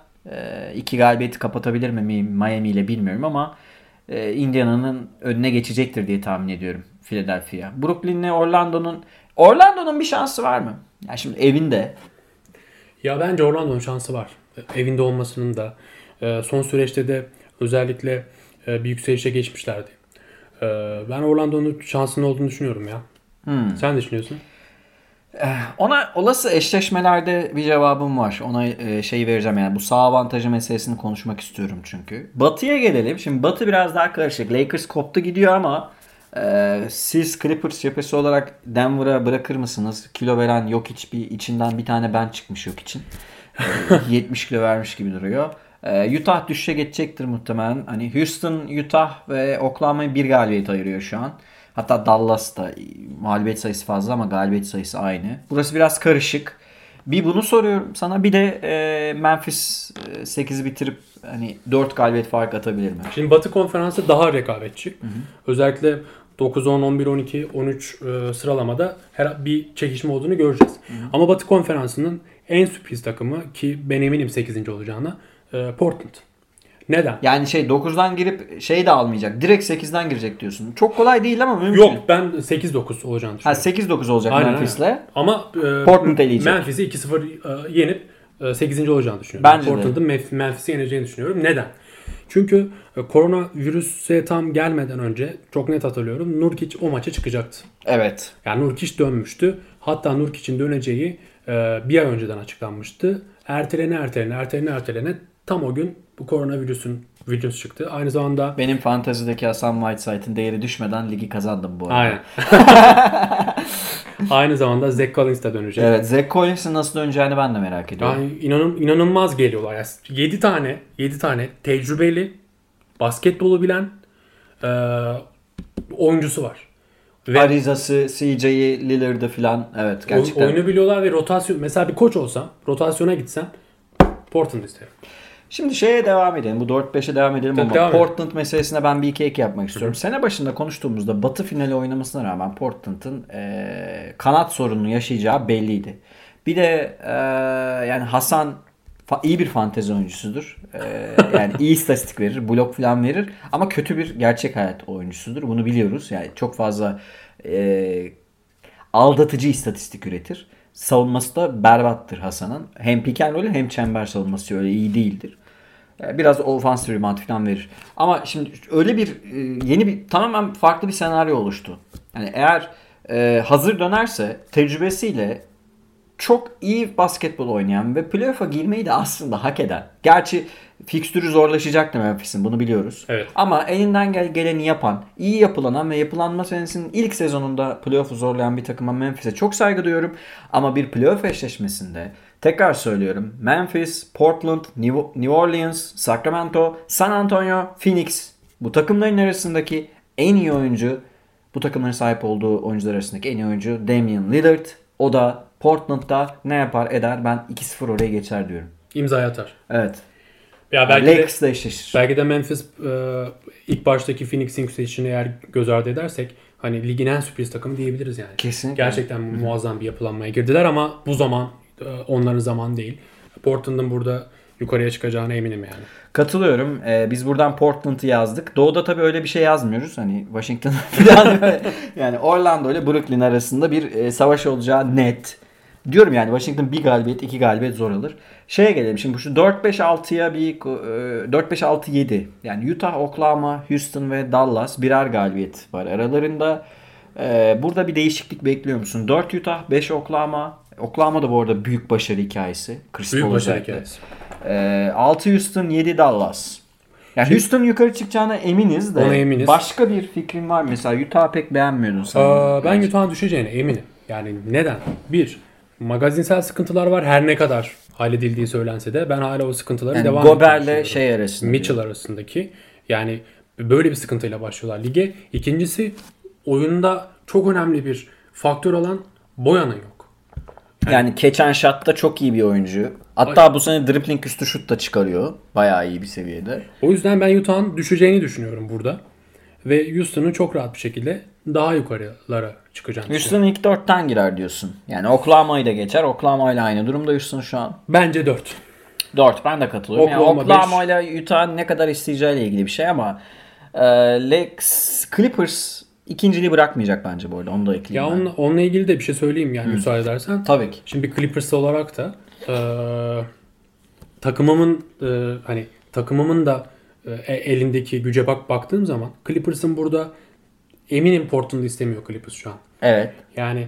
Speaker 1: 2 galibiyeti kapatabilir mi Miami ile bilmiyorum ama e, Indiana'nın önüne geçecektir diye tahmin ediyorum Philadelphia. Brooklyn'le Orlando'nun Orlando'nun bir şansı var mı? Ya şimdi evinde
Speaker 2: Ya bence Orlando'nun şansı var. Evinde olmasının da e, son süreçte de özellikle e, bir yükselişe geçmişlerdi. E, Ben Orlando'nun şansının olduğunu düşünüyorum ya.
Speaker 1: Hmm.
Speaker 2: Sen ne düşünüyorsun?
Speaker 1: Ona olası eşleşmelerde bir cevabım var. Ona e, şey vereceğim yani bu sağ avantajı meselesini konuşmak istiyorum çünkü. Batı'ya gelelim. Şimdi Batı biraz daha karışık. Lakers koptu gidiyor ama e, siz Clippers cephesi olarak Denver'a bırakır mısınız? Kilo veren yok hiç bir içinden bir tane ben çıkmış yok için. E, 70 kilo vermiş gibi duruyor. E, Utah düşüşe geçecektir muhtemelen. Hani Houston, Utah ve Oklahoma'yı bir galibiyet ayırıyor şu an. Hatta Dallas da mağlubiyet sayısı fazla ama galibiyet sayısı aynı. Burası biraz karışık. Bir bunu soruyorum sana. Bir de e, Memphis e, 8'i bitirip hani 4 galibiyet fark atabilir mi?
Speaker 2: Şimdi Batı konferansı daha rekabetçi. Özellikle 9, 10, 11, 12, 13 e, sıralamada her bir çekişme olduğunu göreceğiz. Ama Batı konferansının en sürpriz takımı ki ben eminim 8. olacağına e, Portland. Neden?
Speaker 1: Yani şey 9'dan girip şey de almayacak. Direkt 8'den girecek diyorsun. Çok kolay değil ama mümkün.
Speaker 2: Yok ben 8-9 olacağını
Speaker 1: Ha
Speaker 2: düşünüyorum.
Speaker 1: 8-9 olacak
Speaker 2: Aynen,
Speaker 1: Memphis'le.
Speaker 2: Ama e,
Speaker 1: Portland eleyecek.
Speaker 2: Memphis'i 2-0 e, yenip e, 8. olacağını düşünüyorum.
Speaker 1: Bence.
Speaker 2: Portland'ın Memphis'i yeneceğini düşünüyorum. Neden? Çünkü e, koronavirüse tam gelmeden önce çok net hatırlıyorum Nurkic o maça çıkacaktı.
Speaker 1: Evet.
Speaker 2: Yani Nurkic dönmüştü. Hatta Nurkic'in döneceği e, bir ay önceden açıklanmıştı. Ertelene ertelene ertelene ertelene tam o gün bu koronavirüsün virüs çıktı. Aynı zamanda
Speaker 1: Benim fantazideki Hasan Whiteside'ın değeri düşmeden ligi kazandım bu arada.
Speaker 2: Aynen. Aynı zamanda Zach Collins de dönecek.
Speaker 1: Evet. Zach Collins'in nasıl döneceğini ben de merak ediyorum.
Speaker 2: Yani inanın, inanılmaz geliyorlar. Yani 7 tane 7 tane tecrübeli basketbolu bilen e, oyuncusu var. Ve
Speaker 1: Ariza'sı, CJ'yi, Lillard'ı filan. Evet gerçekten.
Speaker 2: oyunu biliyorlar ve rotasyon mesela bir koç olsam rotasyona gitsem Portland isterim.
Speaker 1: Şimdi şeye devam edelim. Bu 4-5'e devam edelim
Speaker 2: Tabii,
Speaker 1: ama
Speaker 2: devam edelim.
Speaker 1: Portland meselesine ben bir iki ek yapmak istiyorum. Sene başında konuştuğumuzda Batı finali oynamasına rağmen Portland'ın eee, kanat sorununu yaşayacağı belliydi. Bir de eee, yani Hasan iyi bir fantezi oyuncusudur. Eee, yani iyi istatistik verir, blok falan verir ama kötü bir gerçek hayat oyuncusudur. Bunu biliyoruz. Yani çok fazla eee, aldatıcı istatistik üretir. Savunması da berbattır Hasan'ın. Hem pick and roll hem çember savunması öyle iyi değildir. E, Biraz ofansif rebound falan verir. Ama şimdi öyle bir e, yeni bir tamamen farklı bir senaryo oluştu. Yani eğer e, hazır dönerse tecrübesiyle çok iyi basketbol oynayan ve playoff'a girmeyi de aslında hak eden. Gerçi fikstürü zorlaşacaktı Memphis'in bunu biliyoruz.
Speaker 2: Evet.
Speaker 1: Ama elinden gel- geleni yapan, iyi yapılanan ve yapılanma senesinin ilk sezonunda playoff'u zorlayan bir takıma Memphis'e çok saygı duyuyorum. Ama bir playoff eşleşmesinde tekrar söylüyorum. Memphis, Portland, New New Orleans, Sacramento, San Antonio, Phoenix bu takımların arasındaki en iyi oyuncu bu takımların sahip olduğu oyuncular arasındaki en iyi oyuncu Damian Lillard. O da Portland'da ne yapar eder ben 2-0 oraya geçer diyorum.
Speaker 2: İmza atar.
Speaker 1: Evet.
Speaker 2: Ya belki de,
Speaker 1: Lakers'la eşleşir.
Speaker 2: belki de Memphis e, ilk baştaki Phoenix yükselişini eğer göz ardı edersek hani ligin en sürpriz takımı diyebiliriz yani.
Speaker 1: Kesinlikle.
Speaker 2: Gerçekten muazzam bir yapılanmaya girdiler ama bu zaman e, onların zaman değil. Portland'ın burada yukarıya çıkacağına eminim yani.
Speaker 1: Katılıyorum. Ee, biz buradan Portland'ı yazdık. Doğu'da tabii öyle bir şey yazmıyoruz. Hani Washington falan yani Orlando ile Brooklyn arasında bir e, savaş olacağı net. Diyorum yani Washington bir galibiyet, iki galibiyet zor alır. Şeye gelelim şimdi bu şu 4-5-6'ya bir e, 4-5-6-7 yani Utah, Oklahoma, Houston ve Dallas birer galibiyet var aralarında. Ee, burada bir değişiklik bekliyor musun? 4 Utah, 5 Oklahoma. Oklahoma da bu arada büyük başarı hikayesi. Chris
Speaker 2: Büyük
Speaker 1: Paul
Speaker 2: başarı hikayesi.
Speaker 1: Ee, 6 Houston, 7 Dallas. Yani Houston yukarı çıkacağına eminiz de.
Speaker 2: Ona eminiz.
Speaker 1: Başka bir fikrin var? Mesela Utah'ı pek beğenmiyordun sen.
Speaker 2: Aa, ben Utah'ın düşeceğine eminim. Yani neden? Bir, magazinsel sıkıntılar var her ne kadar halledildiği söylense de ben hala o sıkıntıları
Speaker 1: yani
Speaker 2: devam
Speaker 1: Gober'le şey arasında.
Speaker 2: Mitchell arasındaki yani böyle bir sıkıntıyla başlıyorlar lige. İkincisi oyunda çok önemli bir faktör olan Boyan'ın yok.
Speaker 1: Yani catch shot'ta çok iyi bir oyuncu. Hatta bu sene dribbling üstü şut da çıkarıyor. Bayağı iyi bir seviyede.
Speaker 2: O yüzden ben Utah'ın düşeceğini düşünüyorum burada. Ve Houston'ın çok rahat bir şekilde daha yukarılara çıkacağını.
Speaker 1: Houston ilk dörtten girer diyorsun. Yani Oklahoma'yı da geçer. Oklahoma ile aynı durumda Houston şu an.
Speaker 2: Bence 4.
Speaker 1: 4 ben de katılıyorum. Yani
Speaker 2: Oklahoma
Speaker 1: Oklahoma ile Utah'ın ne kadar isteyeceğiyle ilgili bir şey ama e, Lakers, Clippers ikinciliği bırakmayacak bence bu arada. Onu da
Speaker 2: Ya
Speaker 1: ekleyeyim ben.
Speaker 2: onunla, onunla ilgili de bir şey söyleyeyim yani müsaade edersen.
Speaker 1: Tabii ki.
Speaker 2: Şimdi Clippers olarak da e, takımımın e, hani takımımın da e, elindeki güce bak baktığım zaman Clippers'ın burada eminim Portland'ı istemiyor Clippers şu an.
Speaker 1: Evet.
Speaker 2: Yani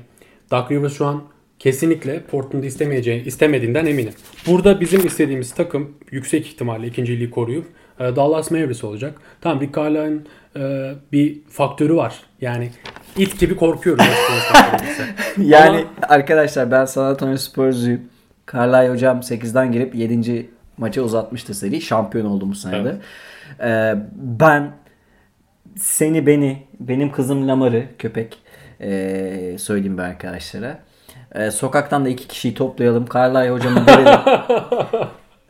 Speaker 2: Doug Rivers şu an kesinlikle Portland'ı istemeyeceği, istemediğinden eminim. Burada bizim istediğimiz takım yüksek ihtimalle ikinciliği koruyup e, Dallas Mavericks olacak. Tamam Rick Carlisle'ın e, bir faktörü var. Yani it gibi konuşmak
Speaker 1: Yani arkadaşlar ben San Antonio Spurs'uyum. Carlisle hocam 8'den girip 7. maça uzatmıştı seri. Şampiyon oldu bu sene de. Ee, ben seni beni, benim kızım Lamar'ı köpek ee, söyleyeyim ben arkadaşlara. Ee, sokaktan da iki kişiyi toplayalım. Carlisle hocamı direlim.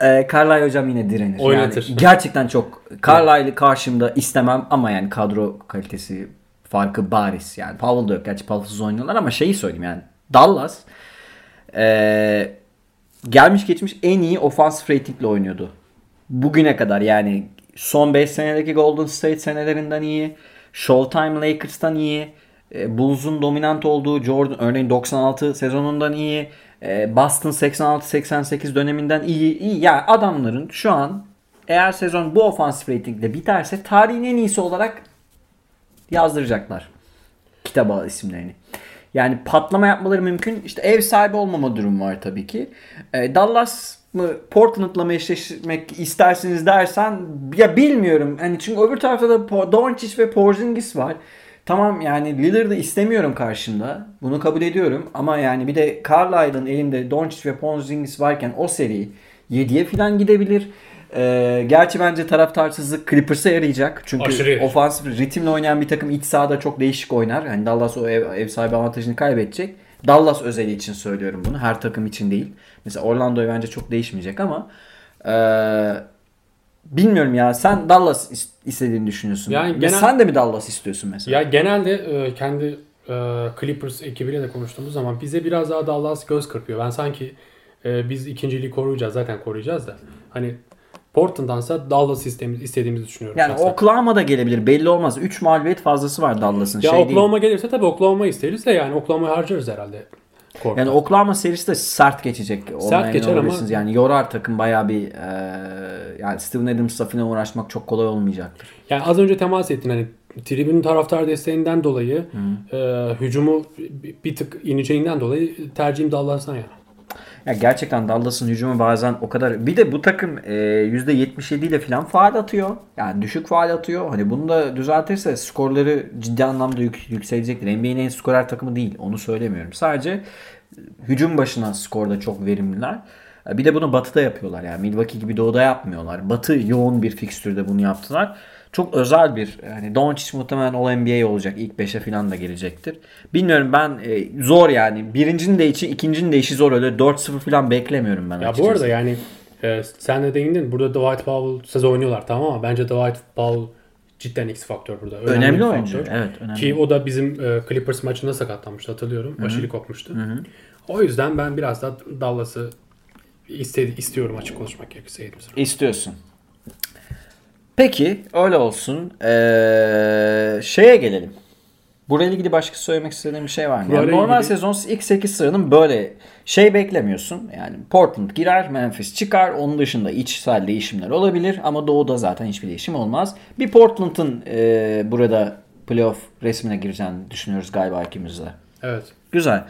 Speaker 1: ee, Carlisle hocam yine direnir.
Speaker 2: Oynatır.
Speaker 1: Yani gerçekten çok Carlisle'ı karşımda istemem ama yani kadro kalitesi farkı bariz. Yani Powell da yok. Gerçi Powell'sız oynuyorlar ama şeyi söyleyeyim yani. Dallas ee, gelmiş geçmiş en iyi ofansif ratingle oynuyordu. Bugüne kadar yani son 5 senedeki Golden State senelerinden iyi. Showtime Lakers'tan iyi. e, Bulls'un dominant olduğu Jordan örneğin 96 sezonundan iyi. e, Boston 86-88 döneminden iyi. iyi. Yani adamların şu an eğer sezon bu ofansif ratingle biterse tarihin en iyisi olarak yazdıracaklar kitaba isimlerini. Yani patlama yapmaları mümkün. İşte ev sahibi olmama durumu var tabii ki. E, Dallas mı Portland'la mı eşleşmek istersiniz dersen ya bilmiyorum. Yani çünkü öbür tarafta da Doncic ve Porzingis var. Tamam yani Lillard'ı istemiyorum karşımda. Bunu kabul ediyorum. Ama yani bir de Carlisle'ın elinde Doncic ve Porzingis varken o seri 7'ye falan gidebilir. Ee, gerçi bence taraftarsızlık Clippers'a yarayacak. Çünkü
Speaker 2: Aşırı
Speaker 1: ofansif ritimle oynayan bir takım iç sahada çok değişik oynar. Yani Dallas o ev, ev sahibi avantajını kaybedecek. Dallas özeli için söylüyorum bunu. Her takım için değil. Mesela Orlando'ya bence çok değişmeyecek ama ee, bilmiyorum ya. Sen Dallas is- istediğini düşünüyorsun.
Speaker 2: Yani genel-
Speaker 1: sen de mi Dallas istiyorsun mesela?
Speaker 2: Ya genelde e, kendi e, Clippers ekibiyle de konuştuğumuz zaman bize biraz daha Dallas göz kırpıyor. Ben sanki e, biz ikinciliği koruyacağız zaten koruyacağız da. Hani Portland'dansa Dallas istediğimizi, istediğimizi düşünüyorum.
Speaker 1: yani
Speaker 2: şahsen.
Speaker 1: Oklahoma da gelebilir. Belli olmaz. 3 mağlubiyet fazlası var Dallas'ın.
Speaker 2: ya
Speaker 1: şey
Speaker 2: Oklahoma gelirse tabii Oklahoma isteriz de yani Oklahoma'yı harcarız herhalde. Korkar.
Speaker 1: Yani Oklahoma serisi de sert geçecek.
Speaker 2: Sert geçer ama-.
Speaker 1: Yani yorar takım bayağı bir e, yani Steven Adams'la falan uğraşmak çok kolay olmayacaktır.
Speaker 2: Yani az önce temas ettin hani tribünün taraftar desteğinden dolayı e, hücumu bir- bir tık ineceğinden dolayı tercihim Dallas'tan yana.
Speaker 1: Ya gerçekten Dallas'ın hücumu bazen o kadar bir de bu takım e, %77 ile falan faal atıyor. Yani düşük faal atıyor. Hani bunu da düzeltirse skorları ciddi anlamda yük, yükselecektir. NBA'nin en skorer takımı değil. Onu söylemiyorum. Sadece e, hücum başına skorda çok verimliler. E, Bir de bunu Batı'da yapıyorlar. Yani Milwaukee gibi Doğu'da yapmıyorlar. Batı yoğun bir fikstürde bunu yaptılar. Çok özel bir hani Doncic muhtemelen All NBA olacak. İlk 5'e falan da gelecektir. Bilmiyorum ben e, zor yani. Birincinin de içi, ikincinin de işi zor. Öyle 4-0 falan beklemiyorum ben
Speaker 2: Ya
Speaker 1: açıkçası.
Speaker 2: bu arada yani e, sen de değindin burada Dwight Powell söz oynuyorlar tamam ama bence Dwight Powell cidden X faktör burada.
Speaker 1: Önemli
Speaker 2: bir
Speaker 1: oyuncu.
Speaker 2: faktör.
Speaker 1: Evet, önemli.
Speaker 2: Ki o da bizim e, Clippers maçında sakatlanmıştı hatırlıyorum. Aşili kopmuştu. O yüzden ben biraz da Dallas'ı istedi, istiyorum açık konuşmak gerekirse.
Speaker 1: İstiyorsun. Peki öyle olsun. Ee, şeye gelelim. Burayla ilgili başka söylemek istediğim bir şey var mı? Yani normal
Speaker 2: ilgili-
Speaker 1: sezon ilk 8 sıranın böyle şey beklemiyorsun. Yani Portland girer, Memphis çıkar. Onun dışında içsel değişimler olabilir ama doğuda zaten hiçbir değişim olmaz. Bir Portland'ın e, burada playoff resmine gireceğini düşünüyoruz galiba ikimiz de.
Speaker 2: Evet.
Speaker 1: Güzel.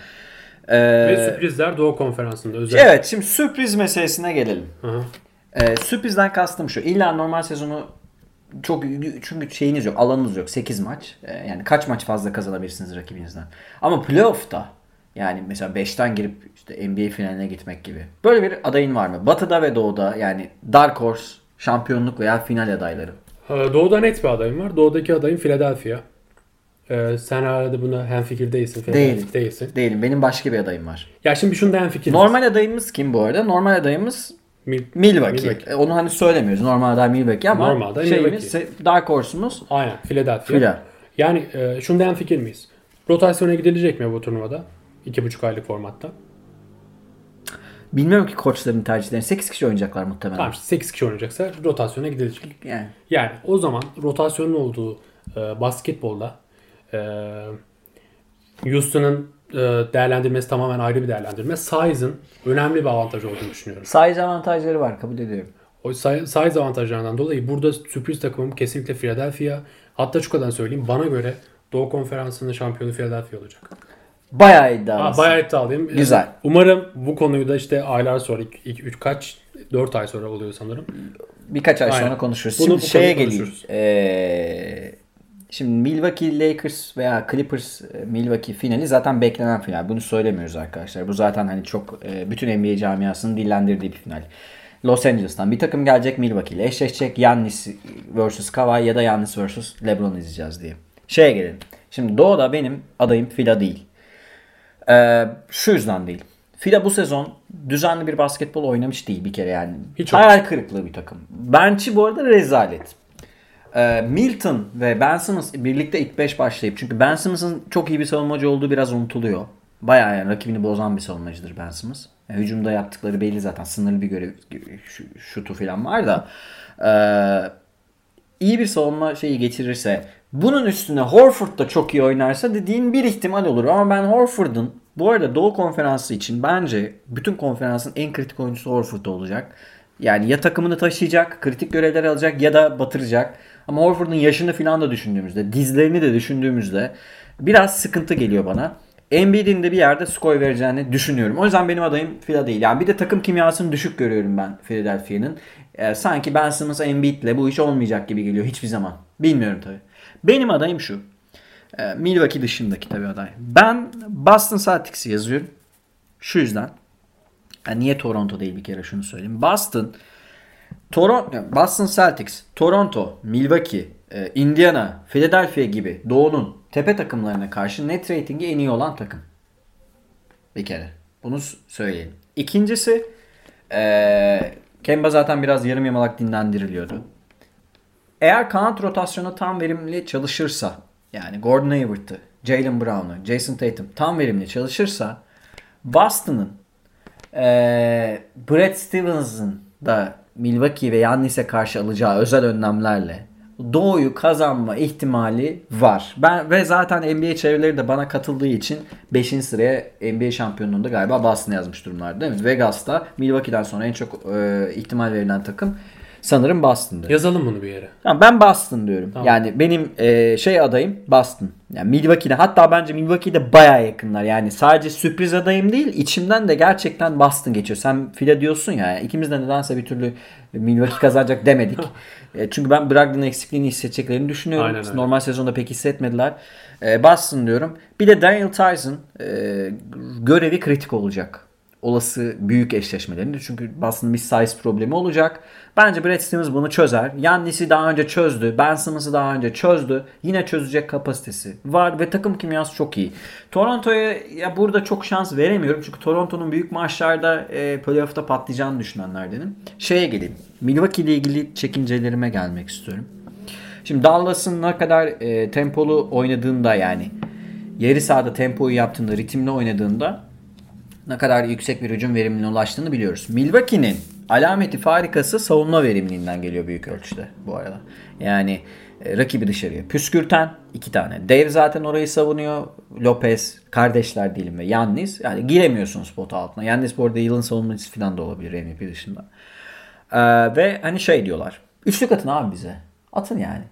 Speaker 1: Ee,
Speaker 2: Ve sürprizler Doğu Konferansı'nda özellikle.
Speaker 1: evet şimdi sürpriz meselesine gelelim.
Speaker 2: Hı hı.
Speaker 1: Ee, sürprizden kastım şu. İlla normal sezonu çok çünkü şeyiniz yok, alanınız yok. 8 maç. Ee, yani kaç maç fazla kazanabilirsiniz rakibinizden. Ama playoff'ta yani mesela 5'ten girip işte NBA finaline gitmek gibi. Böyle bir adayın var mı? Batı'da ve Doğu'da yani Dark Horse, şampiyonluk veya final adayları.
Speaker 2: Ee, Doğu'da net bir adayım var. Doğu'daki adayım Philadelphia. Ee, sen hala da buna hemfikir değilsin. Philadelphia
Speaker 1: Değilim.
Speaker 2: Değilsin.
Speaker 1: Değilim. Benim başka bir adayım var.
Speaker 2: Ya şimdi şunu da hemfikiriz.
Speaker 1: Normal adayımız kim bu arada? Normal adayımız
Speaker 2: Mil-
Speaker 1: Milwaukee.
Speaker 2: Milwaukee.
Speaker 1: E, Onu hani söylemiyoruz. Normal aday Milwaukee ama
Speaker 2: Normal aday
Speaker 1: şeyimiz Dark Horse'umuz
Speaker 2: Aynen Philadelphia.
Speaker 1: Fila.
Speaker 2: Yani e, şundan fikir miyiz? Rotasyona gidilecek mi bu turnuvada? 2,5 aylık formatta.
Speaker 1: Bilmiyorum ki koçların tercihlerini. 8 kişi oynayacaklar muhtemelen.
Speaker 2: Tamam işte 8 kişi oynayacaksa rotasyona gidilecek.
Speaker 1: Yani.
Speaker 2: Yani o zaman rotasyonun olduğu e, basketbolda e, Houston'ın değerlendirmesi tamamen ayrı bir değerlendirme. Size'ın önemli bir avantaj olduğunu düşünüyorum.
Speaker 1: Size avantajları var kabul ediyorum.
Speaker 2: O size avantajlarından dolayı burada sürpriz takımım kesinlikle Philadelphia. Hatta şu kadar söyleyeyim. Bana göre Doğu Konferansı'nın şampiyonu Philadelphia olacak.
Speaker 1: Bayağı iddialısın.
Speaker 2: bayağı iddialıyım.
Speaker 1: Güzel.
Speaker 2: Umarım bu konuyu da işte aylar sonra, 2 3 kaç 4 ay sonra oluyor sanırım.
Speaker 1: Birkaç ay
Speaker 2: Aynen.
Speaker 1: sonra konuşuruz.
Speaker 2: Bunu
Speaker 1: Şimdi şeye geleyim. Ee, şimdi Milwaukee Lakers veya Clippers e, Milwaukee finali zaten beklenen final. Bunu söylemiyoruz arkadaşlar. Bu zaten hani çok e, bütün NBA camiasının dillendirdiği bir final. Los Angeles'tan bir takım gelecek Milwaukee ile eşleşecek. Yannis vs. Kawhi ya da Yannis vs. LeBron izleyeceğiz diye. Şeye gelelim. Şimdi Doğu'da benim adayım Fila değil. Ee, şu yüzden değil. Fila bu sezon düzenli bir basketbol oynamış değil bir kere yani.
Speaker 2: Hiç
Speaker 1: Hayal kırıklığı bir takım. Bench'i bu arada rezalet. Ee, Milton ve Ben Simmons birlikte ilk 5 başlayıp çünkü Ben Simmons'ın çok iyi bir savunmacı olduğu biraz unutuluyor. Bayağı yani rakibini bozan bir savunmacıdır Ben Simmons. Yani hücumda yaptıkları belli zaten. Sınırlı bir görev şu- şutu falan var da. Ee, iyi bir savunma şeyi getirirse bunun üstüne Horford da çok iyi oynarsa dediğin bir ihtimal olur. Ama ben Horford'un bu arada Doğu Konferansı için bence bütün konferansın en kritik oyuncusu Horford olacak. Yani ya takımını taşıyacak, kritik görevler alacak ya da batıracak. Ama Horford'un yaşını falan da düşündüğümüzde, dizlerini de düşündüğümüzde biraz sıkıntı geliyor bana. Embiid'in de bir yerde skor vereceğini düşünüyorum. O yüzden benim adayım Fila değil. Yani bir de takım kimyasını düşük görüyorum ben Philadelphia'nın. Ee, sanki Ben Simmons Embiid'le bu iş olmayacak gibi geliyor hiçbir zaman. Bilmiyorum tabii. Benim adayım şu. Ee, Milwaukee dışındaki tabii aday. Ben Boston Celtics'i yazıyorum. Şu yüzden. Yani niye Toronto değil bir kere şunu söyleyeyim. Boston Toronto, Boston Celtics, Toronto, Milwaukee, e, Indiana, Philadelphia gibi Doğu'nun tepe takımlarına karşı net ratingi en iyi olan takım. Bir kere. Bunu söyleyelim. İkincisi e, Kemba zaten biraz yarım yamalak dinlendiriliyordu. Eğer kanat rotasyonu tam verimli çalışırsa yani Gordon Hayward'ı, Jalen Brown'u, Jason Tatum tam verimli çalışırsa Boston'ın ee, Brad Stevens'ın da Milwaukee ve Yannis'e karşı alacağı özel önlemlerle Doğu'yu kazanma ihtimali var. Ben ve zaten NBA çevreleri de bana katıldığı için 5. sıraya NBA şampiyonluğunda galiba Boston yazmış durumlar değil mi? Vegas'ta Milwaukee'den sonra en çok e, ihtimal verilen takım sanırım Boston'dı.
Speaker 2: Yazalım bunu bir yere.
Speaker 1: Tamam, ben Boston diyorum.
Speaker 2: Tamam.
Speaker 1: Yani benim e, şey adayım Boston. Yani Milwaukee'de hatta bence Milwaukee'de baya yakınlar. Yani sadece sürpriz adayım değil içimden de gerçekten Boston geçiyor. Sen file diyorsun ya ikimiz de nedense bir türlü Milwaukee kazanacak demedik. E, çünkü ben Brogdon eksikliğini hissedeceklerini düşünüyorum.
Speaker 2: Aynen öyle.
Speaker 1: Normal sezonda pek hissetmediler. E, Boston diyorum. Bir de Daniel Tyson e, görevi kritik olacak. Olası büyük eşleşmelerinde. Çünkü Boston'ın bir size problemi olacak. Bence Brad Stevens bunu çözer. Yannis'i daha önce çözdü. Ben Simmons'ı daha önce çözdü. Yine çözecek kapasitesi var ve takım kimyası çok iyi. Toronto'ya ya burada çok şans veremiyorum. Çünkü Toronto'nun büyük maçlarda e, playoff'ta patlayacağını düşünenlerdenim. Şeye geleyim. Milwaukee ile ilgili çekincelerime gelmek istiyorum. Şimdi Dallas'ın ne kadar e, tempolu oynadığında yani yarı sahada tempoyu yaptığında, ritimli oynadığında ne kadar yüksek bir hücum verimliliğine ulaştığını biliyoruz. Milwaukee'nin alameti farikası savunma verimliliğinden geliyor büyük ölçüde bu arada. Yani e, rakibi dışarıya püskürten iki tane. Dave zaten orayı savunuyor. Lopez, kardeşler diyelim ve Yannis. Yani giremiyorsun spot altına. Yannis bu arada yılın savunmacısı falan da olabilir MVP dışında. Ee, ve hani şey diyorlar. Üçlük atın abi bize. Atın yani.